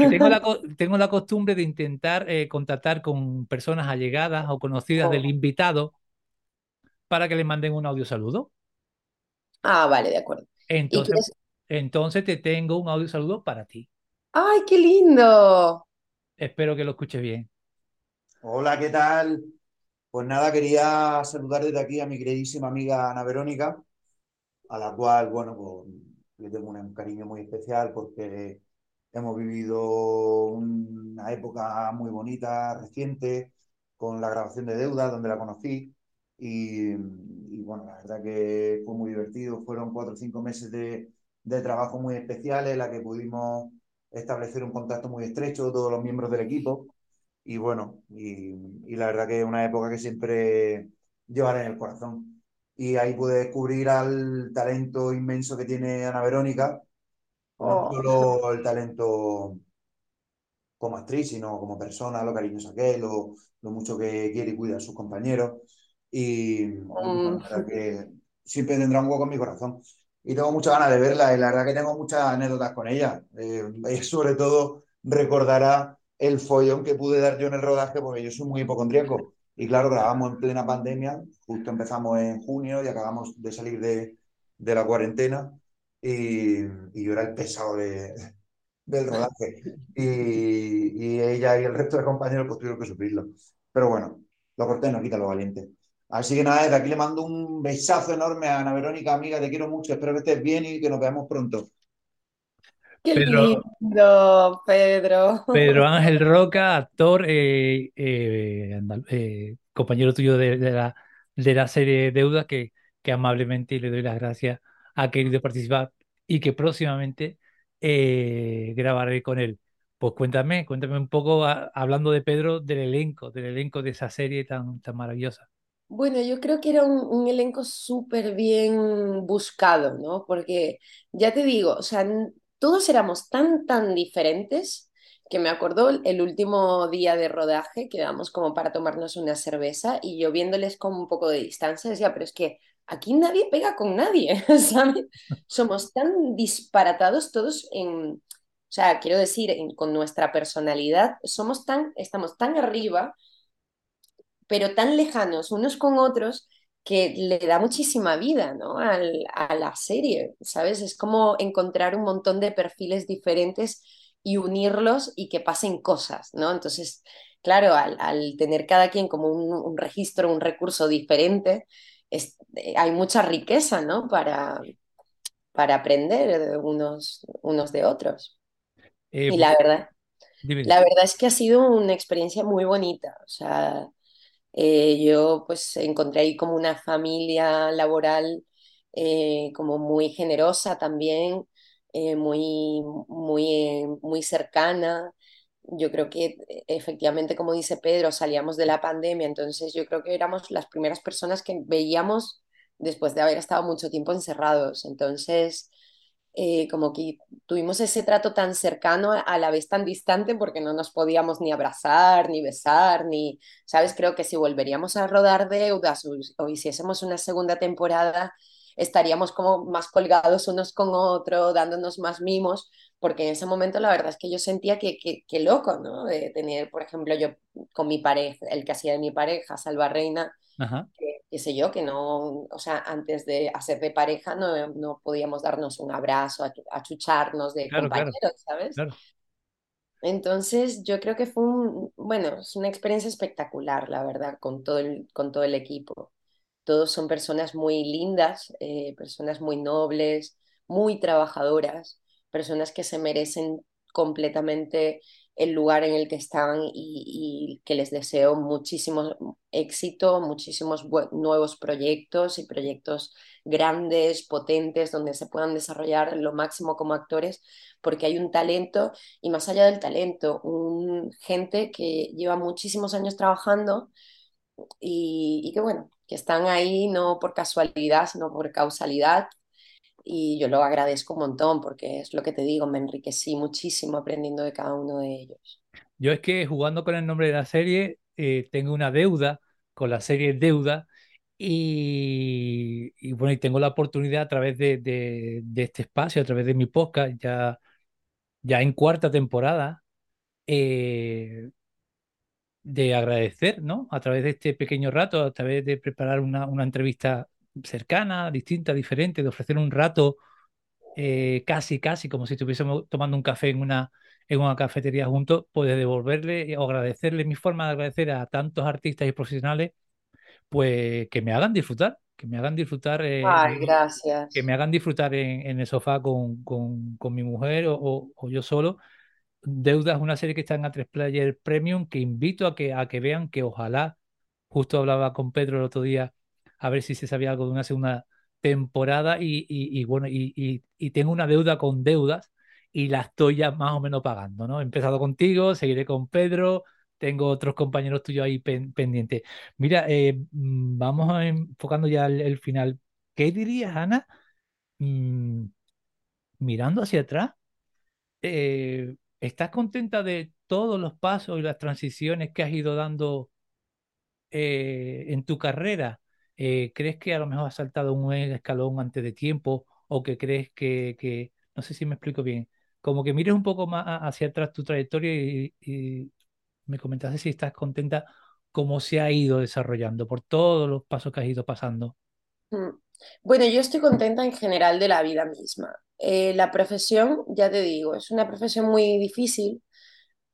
tengo la, co- tengo la costumbre de intentar eh, contactar con personas allegadas o conocidas del Oh. invitado para que le manden un audio saludo. Ah, vale, de acuerdo. ¿Y Entonces, entonces te tengo un audio saludo para ti. ¡Ay, qué lindo! Espero que lo escuches bien. Hola, ¿qué tal? Pues nada, quería saludar desde aquí a mi queridísima amiga Ana Verónica, a la cual, bueno, pues le tengo un cariño muy especial porque hemos vivido una época muy bonita, reciente, con la grabación de Deuda, donde la conocí. Y, bueno, la verdad que fue muy divertido. Fueron cuatro o cinco meses de, de trabajo muy especiales en la que pudimos establecer un contacto muy estrecho, todos los miembros del equipo. Y bueno, y, y la verdad que es una época que siempre llevaré en el corazón. Y ahí pude descubrir al talento inmenso que tiene Ana Verónica, no Oh, solo el talento como actriz, sino como persona, lo cariñosa que es, lo, lo mucho que quiere y cuida a sus compañeros. Y, mm, la que siempre tendrá un hueco en mi corazón. Y tengo muchas ganas de verla y la verdad que tengo muchas anécdotas con ella. Eh, sobre todo recordará el follón que pude dar yo en el rodaje porque yo soy muy hipocondríaco. Y claro, grabamos en plena pandemia, justo empezamos en junio y acabamos de salir de, de la cuarentena y, yo era el pesado de, del rodaje. Y, ella y el resto de compañeros pues tuvieron que sufrirlo. Pero bueno, lo cortés no quita lo valiente. Así que nada, desde aquí le mando un besazo enorme a Ana Verónica, amiga, te quiero mucho, espero que estés bien y que nos veamos pronto. Qué Pedro, lindo, Pedro. Pedro Ángel Roca, actor, eh, eh, eh, compañero tuyo de, de la, de la serie Deuda, que, que amablemente le doy las gracias ha querido participar y que próximamente eh, grabaré con él. Pues cuéntame, cuéntame un poco, a- hablando de Pedro, del elenco, del elenco de esa serie tan, tan maravillosa. Bueno, yo creo que era un, un elenco súper bien buscado, ¿no? Porque ya te digo, o sea, todos éramos tan, tan diferentes que me acordó el último día de rodaje, quedamos como para tomarnos una cerveza y yo viéndoles con un poco de distancia decía, pero es que aquí nadie pega con nadie, ¿sabes? Somos tan disparatados todos en, o sea, quiero decir, con nuestra personalidad, somos tan, estamos tan arriba pero tan lejanos unos con otros que le da muchísima vida, ¿no? Al- a la serie, ¿sabes? Es como encontrar un montón de perfiles diferentes y unirlos y que pasen cosas, ¿no? Entonces, claro, al, al tener cada quien como un, un registro, un recurso diferente, es- eh, hay mucha riqueza, ¿no? Para, para aprender de unos, unos de otros. Eh, Y la verdad, dime, la verdad es que ha sido una experiencia muy bonita, o sea eh, yo pues encontré ahí como una familia laboral eh, como muy generosa también, eh, muy, muy, eh, muy cercana. Yo creo que eh, efectivamente, como dice Pedro, salíamos de la pandemia, entonces yo creo que éramos las primeras personas que veíamos después de haber estado mucho tiempo encerrados. Entonces, eh, como que tuvimos ese trato tan cercano a la vez tan distante porque no nos podíamos ni abrazar, ni besar, ni, ¿sabes? Creo que si volveríamos a rodar deudas o, o hiciésemos una segunda temporada, estaríamos como más colgados unos con otros, dándonos más mimos, porque en ese momento la verdad es que yo sentía que, que, que loco, ¿no? De tener, por ejemplo, yo con mi pareja, el que hacía de mi pareja, Salva Reina, Ajá, que, qué sé yo, que no, o sea, antes de hacer de pareja no, no podíamos darnos un abrazo, achu- achucharnos de claro, claro, compañeros, ¿sabes? claro. Entonces, yo creo que fue un, bueno, es una experiencia espectacular, la verdad, con todo el, con todo el equipo. Todos son personas muy lindas, eh, personas muy nobles, muy trabajadoras, personas que se merecen completamente el lugar en el que están y, que les deseo muchísimo éxito, muchísimos nuevos proyectos y proyectos grandes, potentes, donde se puedan desarrollar lo máximo como actores, porque hay un talento y más allá del talento, un gente que lleva muchísimos años trabajando y, y que bueno, que están ahí no por casualidad, sino por causalidad. Y yo lo agradezco un montón porque es lo que te digo, me enriquecí muchísimo aprendiendo de cada uno de ellos. Yo es que jugando con el nombre de la serie, eh, tengo una deuda con la serie Deuda y, y bueno, y tengo la oportunidad a través de, de- este espacio, a través de mi podcast, ya, ya en cuarta temporada, eh, de agradecer, ¿no? A través de este pequeño rato, a través de preparar una, una entrevista cercana, distinta, diferente, de ofrecer un rato eh, casi, casi como si estuviésemos tomando un café en una, en una cafetería juntos, pues devolverle o agradecerle mi forma de agradecer a tantos artistas y profesionales, pues que me hagan disfrutar, que me hagan disfrutar, eh, Ay, que me gracias. hagan disfrutar en, en el sofá con, con, con mi mujer o, o- o yo solo. Deuda es una serie que está en A3 Player Premium que invito a que, a que vean que ojalá, justo hablaba con Pedro el otro día, a ver si se sabía algo de una segunda temporada y, bueno, y, tengo una deuda con deudas y la estoy ya más o menos pagando, ¿no? He empezado contigo, seguiré con Pedro, tengo otros compañeros tuyos ahí pen- pendientes. Mira, eh, mm, vamos enfocando ya el, el final. ¿Qué dirías, Ana? Mm, mirando hacia atrás eh, ¿estás contenta de todos los pasos y las transiciones que has ido dando eh, en tu carrera? Eh, ¿crees que a lo mejor has saltado un escalón antes de tiempo o que crees que, que- no sé si me explico bien, como que mires un poco más hacia atrás tu trayectoria y, y me comentaste si estás contenta cómo se ha ido desarrollando por todos los pasos que has ido pasando? Mm. Bueno, yo estoy contenta en general de la vida misma. Eh, la profesión, ya te digo, es una profesión muy difícil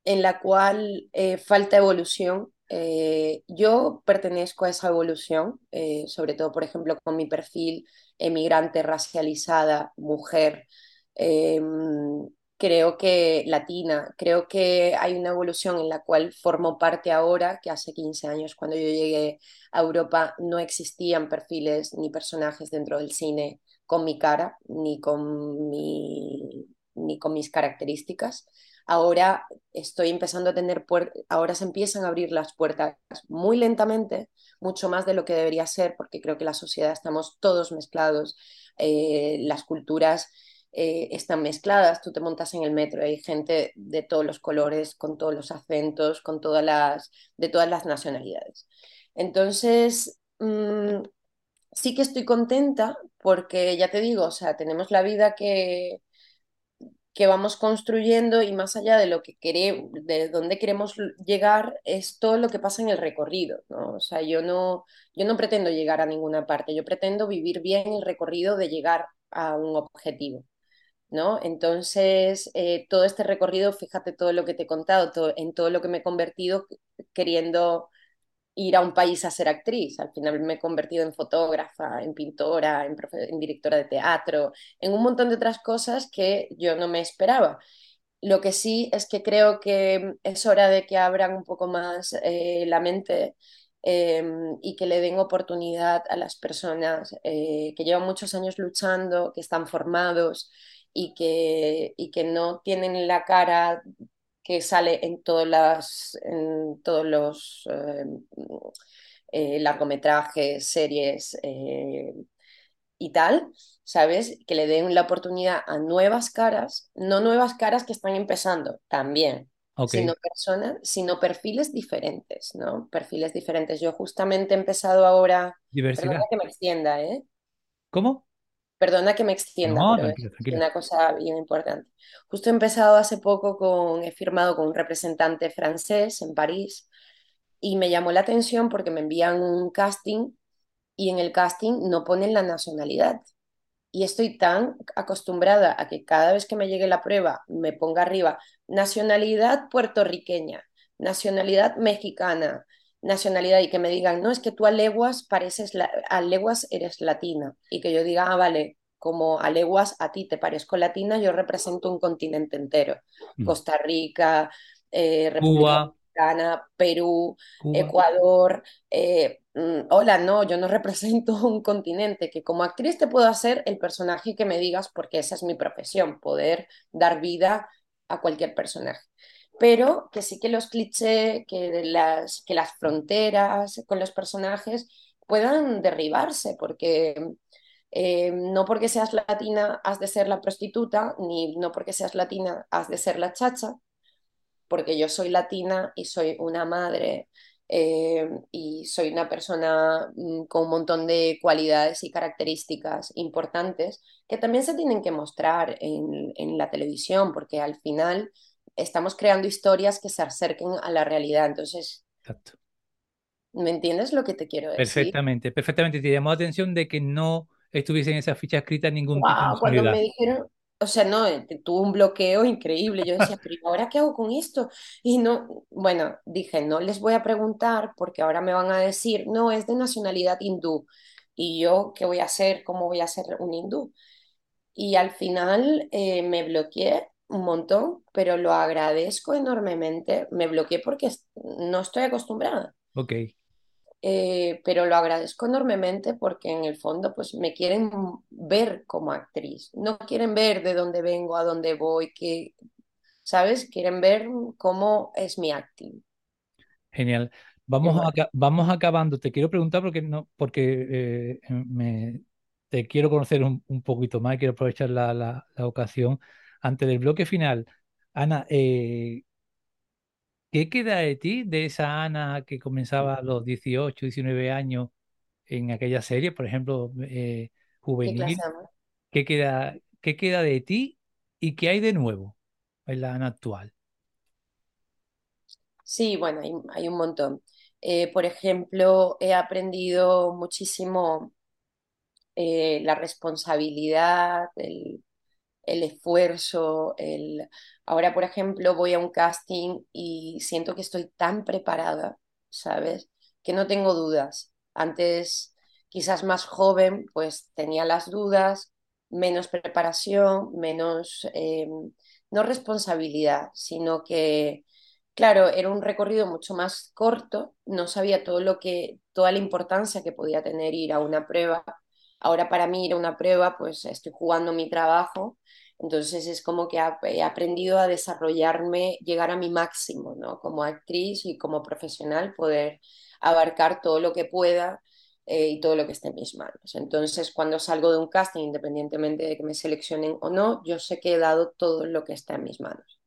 en la cual eh, falta evolución Eh, yo pertenezco a esa evolución, eh, sobre todo, por ejemplo, con mi perfil emigrante, racializada, mujer. Eh, creo que latina, creo que hay una evolución en la cual formo parte ahora, que hace 15 años cuando yo llegué a Europa no existían perfiles ni personajes dentro del cine con mi cara ni con, mi, ni con mis características. Ahora estoy empezando a tener ahora se empiezan a abrir las puertas muy lentamente, mucho más de lo que debería ser, porque creo que la sociedad estamos todos mezclados, eh, las culturas eh, están mezcladas, tú te montas en el metro, hay gente de todos los colores, con todos los acentos, con todas las, de todas las nacionalidades. Entonces, mmm, sí que estoy contenta porque ya te digo, o sea, tenemos la vida que, que vamos construyendo y más allá de lo que queremos, de dónde queremos llegar, es todo lo que pasa en el recorrido, ¿no? O sea, yo no, yo no pretendo llegar a ninguna parte, yo pretendo vivir bien el recorrido de llegar a un objetivo. ¿No? Entonces, eh, todo este recorrido, fíjate todo lo que te he contado, todo, en todo lo que me he convertido queriendo ir a un país a ser actriz. Al final me he convertido en fotógrafa, en pintora, en, directora de teatro, en un montón de otras cosas que yo no me esperaba. Lo que sí es que creo que es hora de que abran un poco más eh, la mente eh, y que le den oportunidad a las personas eh, que llevan muchos años luchando, que están formados y que, y que no tienen la cara que sale en, todas las, en todos los eh, eh, largometrajes, series eh, y tal, ¿sabes? Que le den la oportunidad a nuevas caras, no nuevas caras que están empezando, también, okay. sino personas, sino perfiles diferentes, ¿no? Perfiles diferentes. Yo justamente he empezado ahora... Diversidad. que me extienda, ¿eh? ¿Cómo? Perdona que me extienda, no, pero es una cosa bien importante. Justo he empezado hace poco con, he firmado con un representante francés en París y me llamó la atención porque me envían un casting y en el casting no ponen la nacionalidad. Y estoy tan acostumbrada a que cada vez que me llegue la prueba me ponga arriba nacionalidad puertorriqueña, nacionalidad mexicana, nacionalidad y que me digan, no, es que tú a leguas pareces, la, a leguas eres latina y que yo diga, ah, vale, como a leguas a ti te parezco latina, yo represento un continente entero, mm. Costa Rica, eh, República Dominicana, Perú, Cuba. Ecuador, eh, mm, hola, no, yo no represento un continente, que como actriz te puedo hacer el personaje que me digas porque esa es mi profesión, poder dar vida a cualquier personaje pero que sí que los clichés, que las, que las fronteras con los personajes puedan derribarse, porque eh, no porque seas latina has de ser la prostituta, ni no porque seas latina has de ser la chacha, porque yo soy latina y soy una madre eh, y soy una persona mm, con un montón de cualidades y características importantes que también se tienen que mostrar en, en la televisión, porque al final estamos creando historias que se acerquen a la realidad. Entonces, Exacto. ¿me entiendes lo que te quiero decir? Perfectamente, perfectamente. Te llamó la atención de que no estuviese en esa ficha escrita ningún wow, tipo de Cuando me dijeron, o sea, no, tuve un bloqueo increíble. Yo decía, pero ahora qué hago con esto? Y no, bueno, dije, no les voy a preguntar porque ahora me van a decir, no, es de nacionalidad hindú. Y yo, ¿qué voy a hacer? ¿Cómo voy a ser un hindú? Y al final eh, me bloqueé un montón, pero lo agradezco enormemente. Me bloqueé porque no estoy acostumbrada. Ok. Eh, pero lo agradezco enormemente porque en el fondo pues me quieren ver como actriz, no quieren ver de dónde vengo, a dónde voy, que, ¿sabes? Quieren ver cómo es mi acting. Genial. Vamos, a, vamos acabando. Te quiero preguntar porque no, porque eh, me, te quiero conocer un, un, poquito más, quiero aprovechar la, la, la ocasión antes del bloque final, Ana, eh, ¿qué queda de ti, de esa Ana que comenzaba a los 18, 19 años en aquella serie, por ejemplo, eh, juvenil? ¿Qué, ¿Qué, queda, ¿Qué queda de ti y qué hay de nuevo en la Ana actual? Sí, bueno, hay, hay un montón. Eh, por ejemplo, he aprendido muchísimo eh, la responsabilidad, el, el esfuerzo, el... Ahora, por ejemplo, voy a un casting y siento que estoy tan preparada ¿sabes? Que no tengo dudas. Antes, quizás más joven, pues tenía las dudas, menos preparación, menos, eh, no responsabilidad, sino que, claro, era un recorrido mucho más corto, no sabía todo lo que, toda la importancia que podía tener ir a una prueba. Ahora para mí ir a una prueba, pues estoy jugando mi trabajo entonces es como que he aprendido a desarrollarme, llegar a mi máximo, ¿no? Como actriz y como profesional, poder abarcar todo lo que pueda eh, y todo lo que esté en mis manos. Entonces, cuando salgo de un casting, independientemente de que me seleccionen o no, yo sé que he dado todo lo que está en mis manos.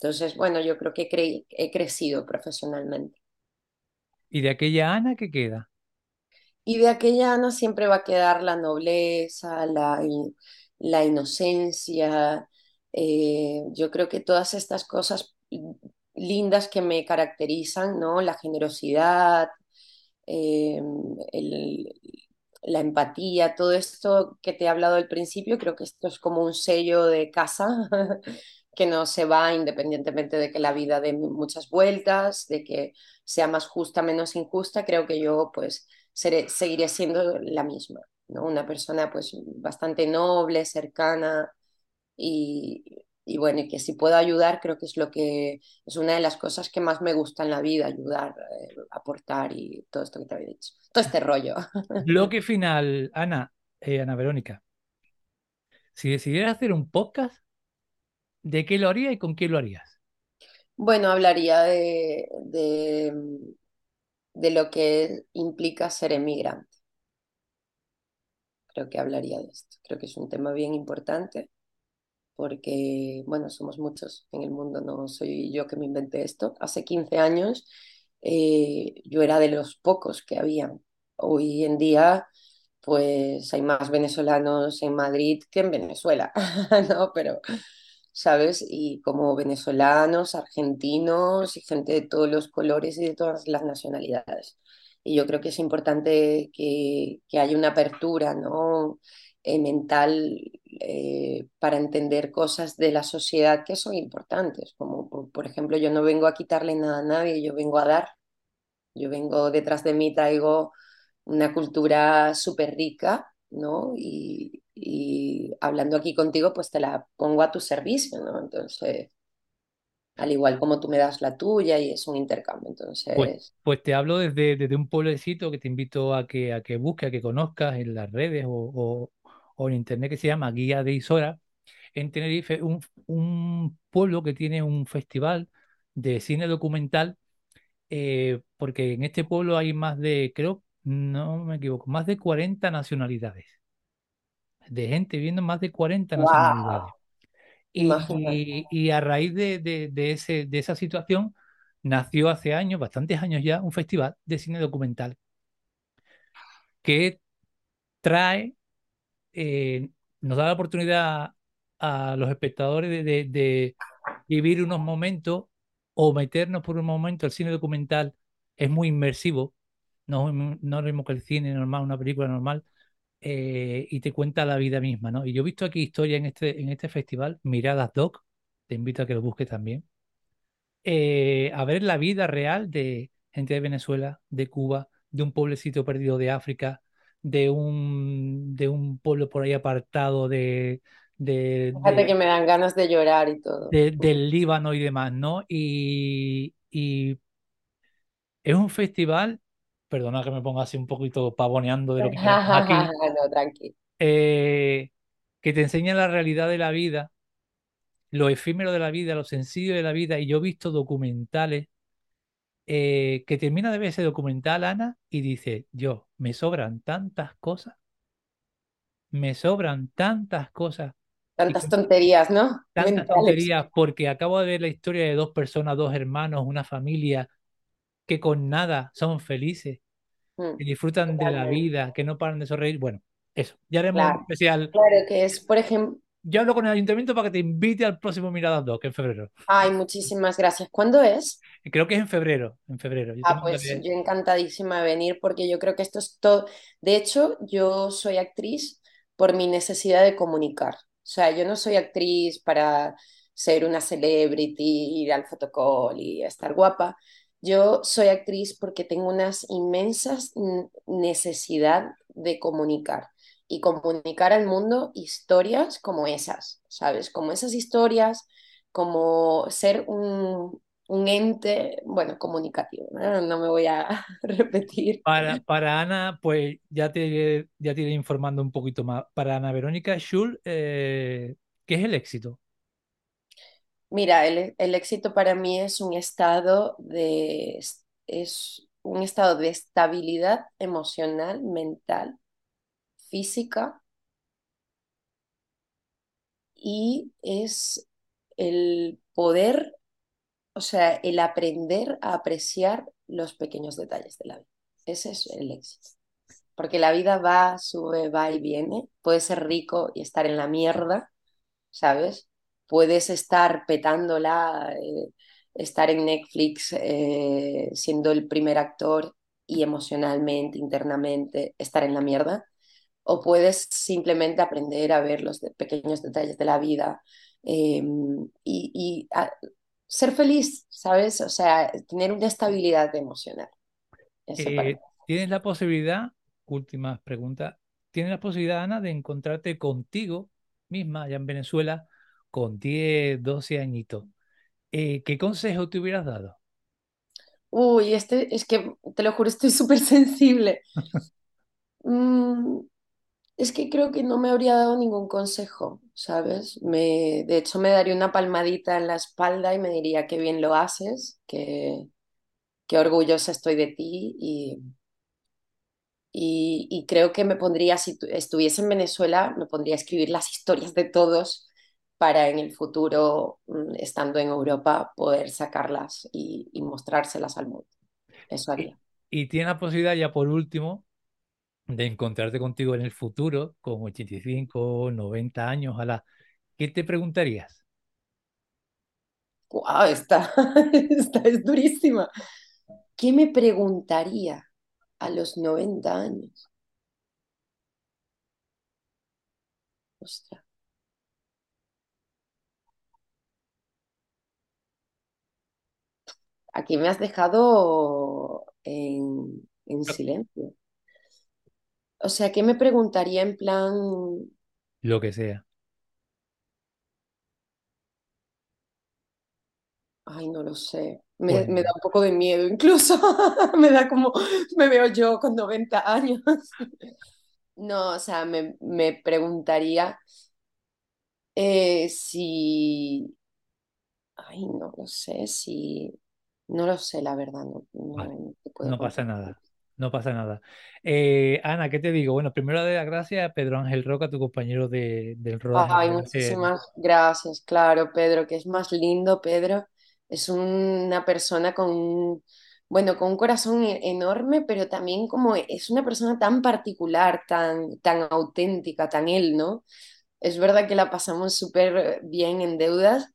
Entonces, bueno, yo creo que he, he crecido profesionalmente. ¿Y de aquella Ana qué queda? Y de aquella Ana siempre va a quedar la nobleza, la, la inocencia, eh, yo creo que todas estas cosas lindas que me caracterizan, ¿no? La generosidad, eh, la empatía, todo esto que te he hablado al principio, creo que esto es como un sello de casa que no se va independientemente de que la vida dé muchas vueltas, de que sea más justa, menos injusta, creo que yo pues seguiré siendo la misma. Una persona pues bastante noble, cercana y, bueno, y que si puedo ayudar creo que es lo que es una de las cosas que más me gusta en la vida, ayudar, eh, aportar y todo esto que te había dicho, todo este rollo. Bloque final, Ana, eh, Ana Verónica. Si decidieras hacer un podcast, ¿de qué lo harías y con quién lo harías? Bueno, hablaría de, de lo que implica ser emigrante creo que hablaría de esto. Creo que es un tema bien importante porque, bueno, somos muchos en el mundo, no soy yo que me inventé esto. Hace 15 años eh, yo era de los pocos que había. Hoy en día, pues hay más venezolanos en Madrid que en Venezuela, ¿no? Pero, ¿sabes? Y como venezolanos, argentinos y gente de todos los colores y de todas las nacionalidades y yo creo que es importante que, que haya una apertura ¿no? Eh, mental eh, para entender cosas de la sociedad que son importantes, como por, ejemplo yo no vengo a quitarle nada a nadie, yo vengo a dar, yo vengo detrás de mí, traigo una cultura súper rica, ¿no? Y, y, hablando aquí contigo, pues te la pongo a tu servicio, ¿no? Entonces, al igual como tú me das la tuya y es un intercambio. Pues, Entonces... Pues, te hablo desde, desde, un pueblecito que te invito a que, a que busques, a que conozcas en las redes o, o, en internet que se llama Guía de Isora. En Tenerife, un, un pueblo que tiene un festival de cine documental, eh, porque en este pueblo hay más de, creo, no me equivoco, más de 40 nacionalidades. De gente viendo más de 40 nacionalidades. Y, a raíz de, ese, de esa situación nació hace años, bastantes años ya, un festival de cine documental que trae, eh, nos da la oportunidad a los espectadores de, vivir unos momentos o meternos por un momento. El cine documental es muy inmersivo, no, no es lo mismo que el cine normal, una película normal. Eh, y te cuenta la vida misma, ¿no? Y yo he visto aquí historia en este, en este festival, Miradas Doc, te invito a que lo busques también, eh, a ver la vida real de gente de Venezuela, de Cuba, de un pueblecito perdido de África, de un, de un pueblo por ahí apartado de... de Fíjate que me dan ganas de llorar y todo. del Líbano y demás, ¿no? Y, y es un festival perdona que me ponga así un poquito pavoneando de lo que aquí, no. Eh, que te enseña la realidad de la vida, lo efímero de la vida, lo sencillo de la vida, y yo he visto documentales eh, que termina de ver ese documental, Ana, y dice, yo, me sobran tantas cosas, me sobran tantas cosas. Tantas tonterías, ¿no? Tantas tonterías, porque acabo de ver la historia de dos personas, dos hermanos, una familia, que con nada son felices, mm, que disfrutan de la vida, que no paran de sonreír. Bueno, eso, ya haremos un especial. Claro, que es, por ejemplo... Yo hablo con el ayuntamiento para que te invite al próximo Miradas 2, que en febrero. Ay, muchísimas gracias. ¿Cuándo es? Creo que es en febrero, en febrero. ah, pues yo encantadísima de venir porque yo creo que esto es todo... De hecho, yo soy actriz por mi necesidad de comunicar. O sea, yo no soy actriz para ser una celebrity, ir al fotocall y estar guapa Yo soy actriz porque tengo unas inmensas necesidad de comunicar y comunicar al mundo historias como esas, ¿sabes? Como esas historias, como ser un, ente, bueno, comunicativo, ¿no? me voy a repetir. Para, para Ana, pues ya te, ya te iré informando un poquito más. Para Ana Verónica Schul, eh, ¿qué es el éxito? Mira, el, el, éxito para mí es un estado de, es un estado de estabilidad emocional, mental, física y es el poder o sea, el aprender a apreciar los pequeños detalles de la vida. Ese es el éxito. Porque la vida va, sube, va y viene. Puedes ser rico y estar en la mierda, ¿sabes? Puedes estar petándola, eh, estar en Netflix eh, siendo el primer actor y emocionalmente, internamente, estar en la mierda. O puedes simplemente aprender a ver los pequeños detalles de la vida eh, y, y a, ser feliz, ¿sabes? O sea, tener una estabilidad emocional. Eh, ¿Tienes la posibilidad, última pregunta, ¿tienes la posibilidad, Ana, de encontrarte contigo misma allá en Venezuela con 10, 12 añitos? Eh, ¿Qué consejo te hubieras dado? Uy, este, es que te lo juro, estoy súper sensible. mm, es que creo que no me habría dado ningún consejo, ¿sabes? Me, de hecho, me daría una palmadita en la espalda y me diría qué bien lo haces, que, qué orgullosa estoy de ti y, y, y, creo que me pondría, si estuviese en Venezuela, me pondría a escribir las historias de todos para en el futuro, mm, estando en Europa, poder sacarlas y, y mostrárselas al mundo. Eso haría. Y, y tiene la posibilidad, ya por último, de encontrarte contigo en el futuro, con 85, 90 años, ojalá, ¿qué te preguntarías? ¡Wow! Esta, esta es durísima. ¿Qué me preguntaría a los 90 años? Ostras. Aquí me has dejado en, en silencio. O sea, ¿qué me preguntaría en plan... Lo que sea. Ay, no lo sé. Me, me da un poco de miedo incluso. me da como, me veo yo con 90 años. no, o sea, me, me preguntaría eh, si... Ay, no lo sé, si... No lo sé, la verdad, no, no, vale. no, pasa nada. No pasa nada. Eh, Ana, ¿qué te digo? Bueno, primero de las gracias a Pedro Ángel Roca, tu compañero de, del rodaje. Ay, muchísimas gracias, claro, Pedro, que es más lindo, Pedro. Es una persona con, bueno, con un corazón enorme, pero también como es una persona tan particular, tan, tan auténtica, tan él, ¿no? Es verdad que la pasamos súper bien en deudas,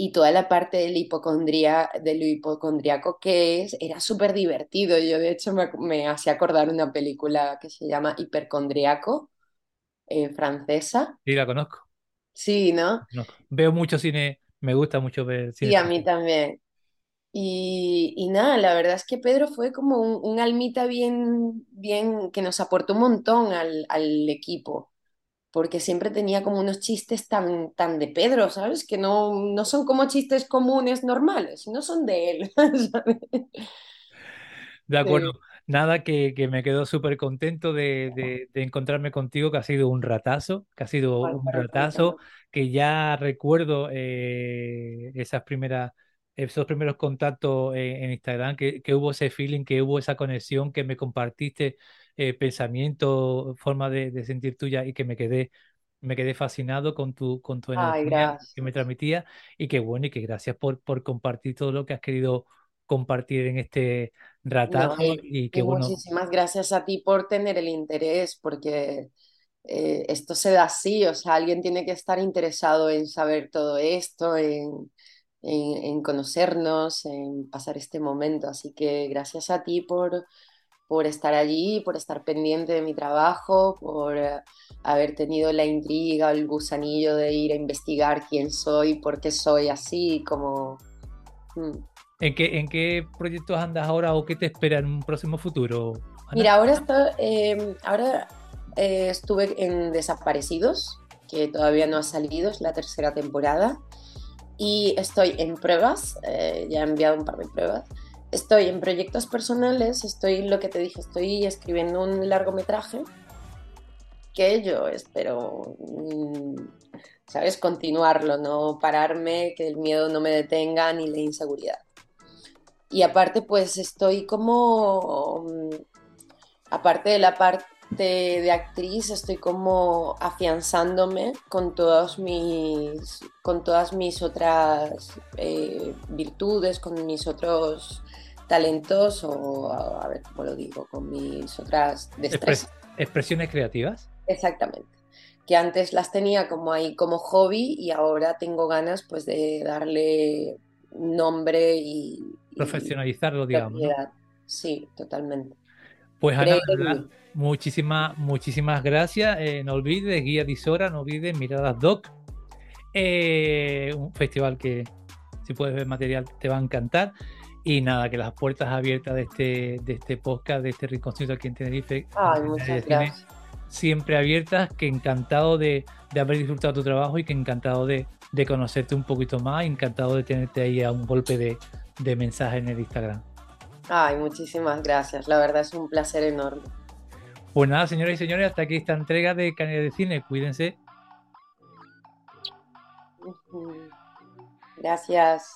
y toda la parte del, hipocondría, del hipocondriaco que es, era súper divertido. Yo de hecho me, me hacía acordar una película que se llama Hipercondriaco, eh, francesa. Sí, la conozco. Sí, ¿no? no. Veo mucho cine, me gusta mucho ver cine. Y a mí también. Y, y, nada, la verdad es que Pedro fue como un, un, almita bien, bien, que nos aportó un montón al, al equipo porque siempre tenía como unos chistes tan, tan de Pedro, ¿sabes? Que no, no son como chistes comunes normales, sino son de él. ¿sabes? De acuerdo. Sí. Nada, que, que, me quedo súper contento de, de, de, encontrarme contigo, que ha sido un ratazo, que ha sido un ratazo, que ya recuerdo eh, esas primeras, esos primeros contactos en, en Instagram, que, que, hubo ese feeling, que hubo esa conexión, que me compartiste eh, pensamiento, forma de, de, sentir tuya y que me quedé, me quedé fascinado con tu, con tu energía Ay, que me transmitía y que bueno, y que gracias por, por compartir todo lo que has querido compartir en este ratazo no, y, y que y bueno. Muchísimas gracias a ti por tener el interés, porque eh, esto se da así, o sea, alguien tiene que estar interesado en saber todo esto, en, en, en conocernos, en pasar este momento, así que gracias a ti por por estar allí, por estar pendiente de mi trabajo, por uh, haber tenido la intriga, el gusanillo de ir a investigar quién soy, por qué soy así, como... Mm. ¿En qué, ¿En qué proyectos andas ahora o qué te espera en un próximo futuro? Mira, ahora, estoy, em, ahora eh, estuve en Desaparecidos, que todavía no ha salido, es la tercera temporada, y estoy en pruebas, eh, ya he enviado un par de pruebas. Estoy en proyectos personales, estoy, lo que te dije, estoy escribiendo un largometraje que yo espero, mm, ¿sabes? Continuarlo, no pararme, que el miedo no me detenga ni la inseguridad. Y aparte, pues estoy como, mm, aparte de la parte de, actriz, estoy como afianzándome con, todos mis, con todas mis otras eh, virtudes, con mis otros talentos o, a ver cómo lo digo, con mis otras destrezas. ¿Expresiones creativas? Exactamente. Que antes las tenía como ahí como hobby y ahora tengo ganas pues de darle nombre y... Profesionalizarlo, digamos. Sí, totalmente. Pues Ana, muchísimas, muchísimas gracias. Eh, no olvides, Guía Disora, no olvides Miradas Doc. Eh, un festival que si puedes ver material te va a encantar. Y nada, que las puertas abiertas de este, de este podcast, de este rinconcito aquí en Tenerife, Ay, muchas gracias. siempre abiertas, que encantado de, de, haber disfrutado tu trabajo y que encantado de, de, conocerte un poquito más, encantado de tenerte ahí a un golpe de, de mensaje en el Instagram. Ay, muchísimas gracias, la verdad es un placer enorme. Pues nada, señoras y señores, hasta aquí esta entrega de Canal de Cine. Cuídense. Gracias.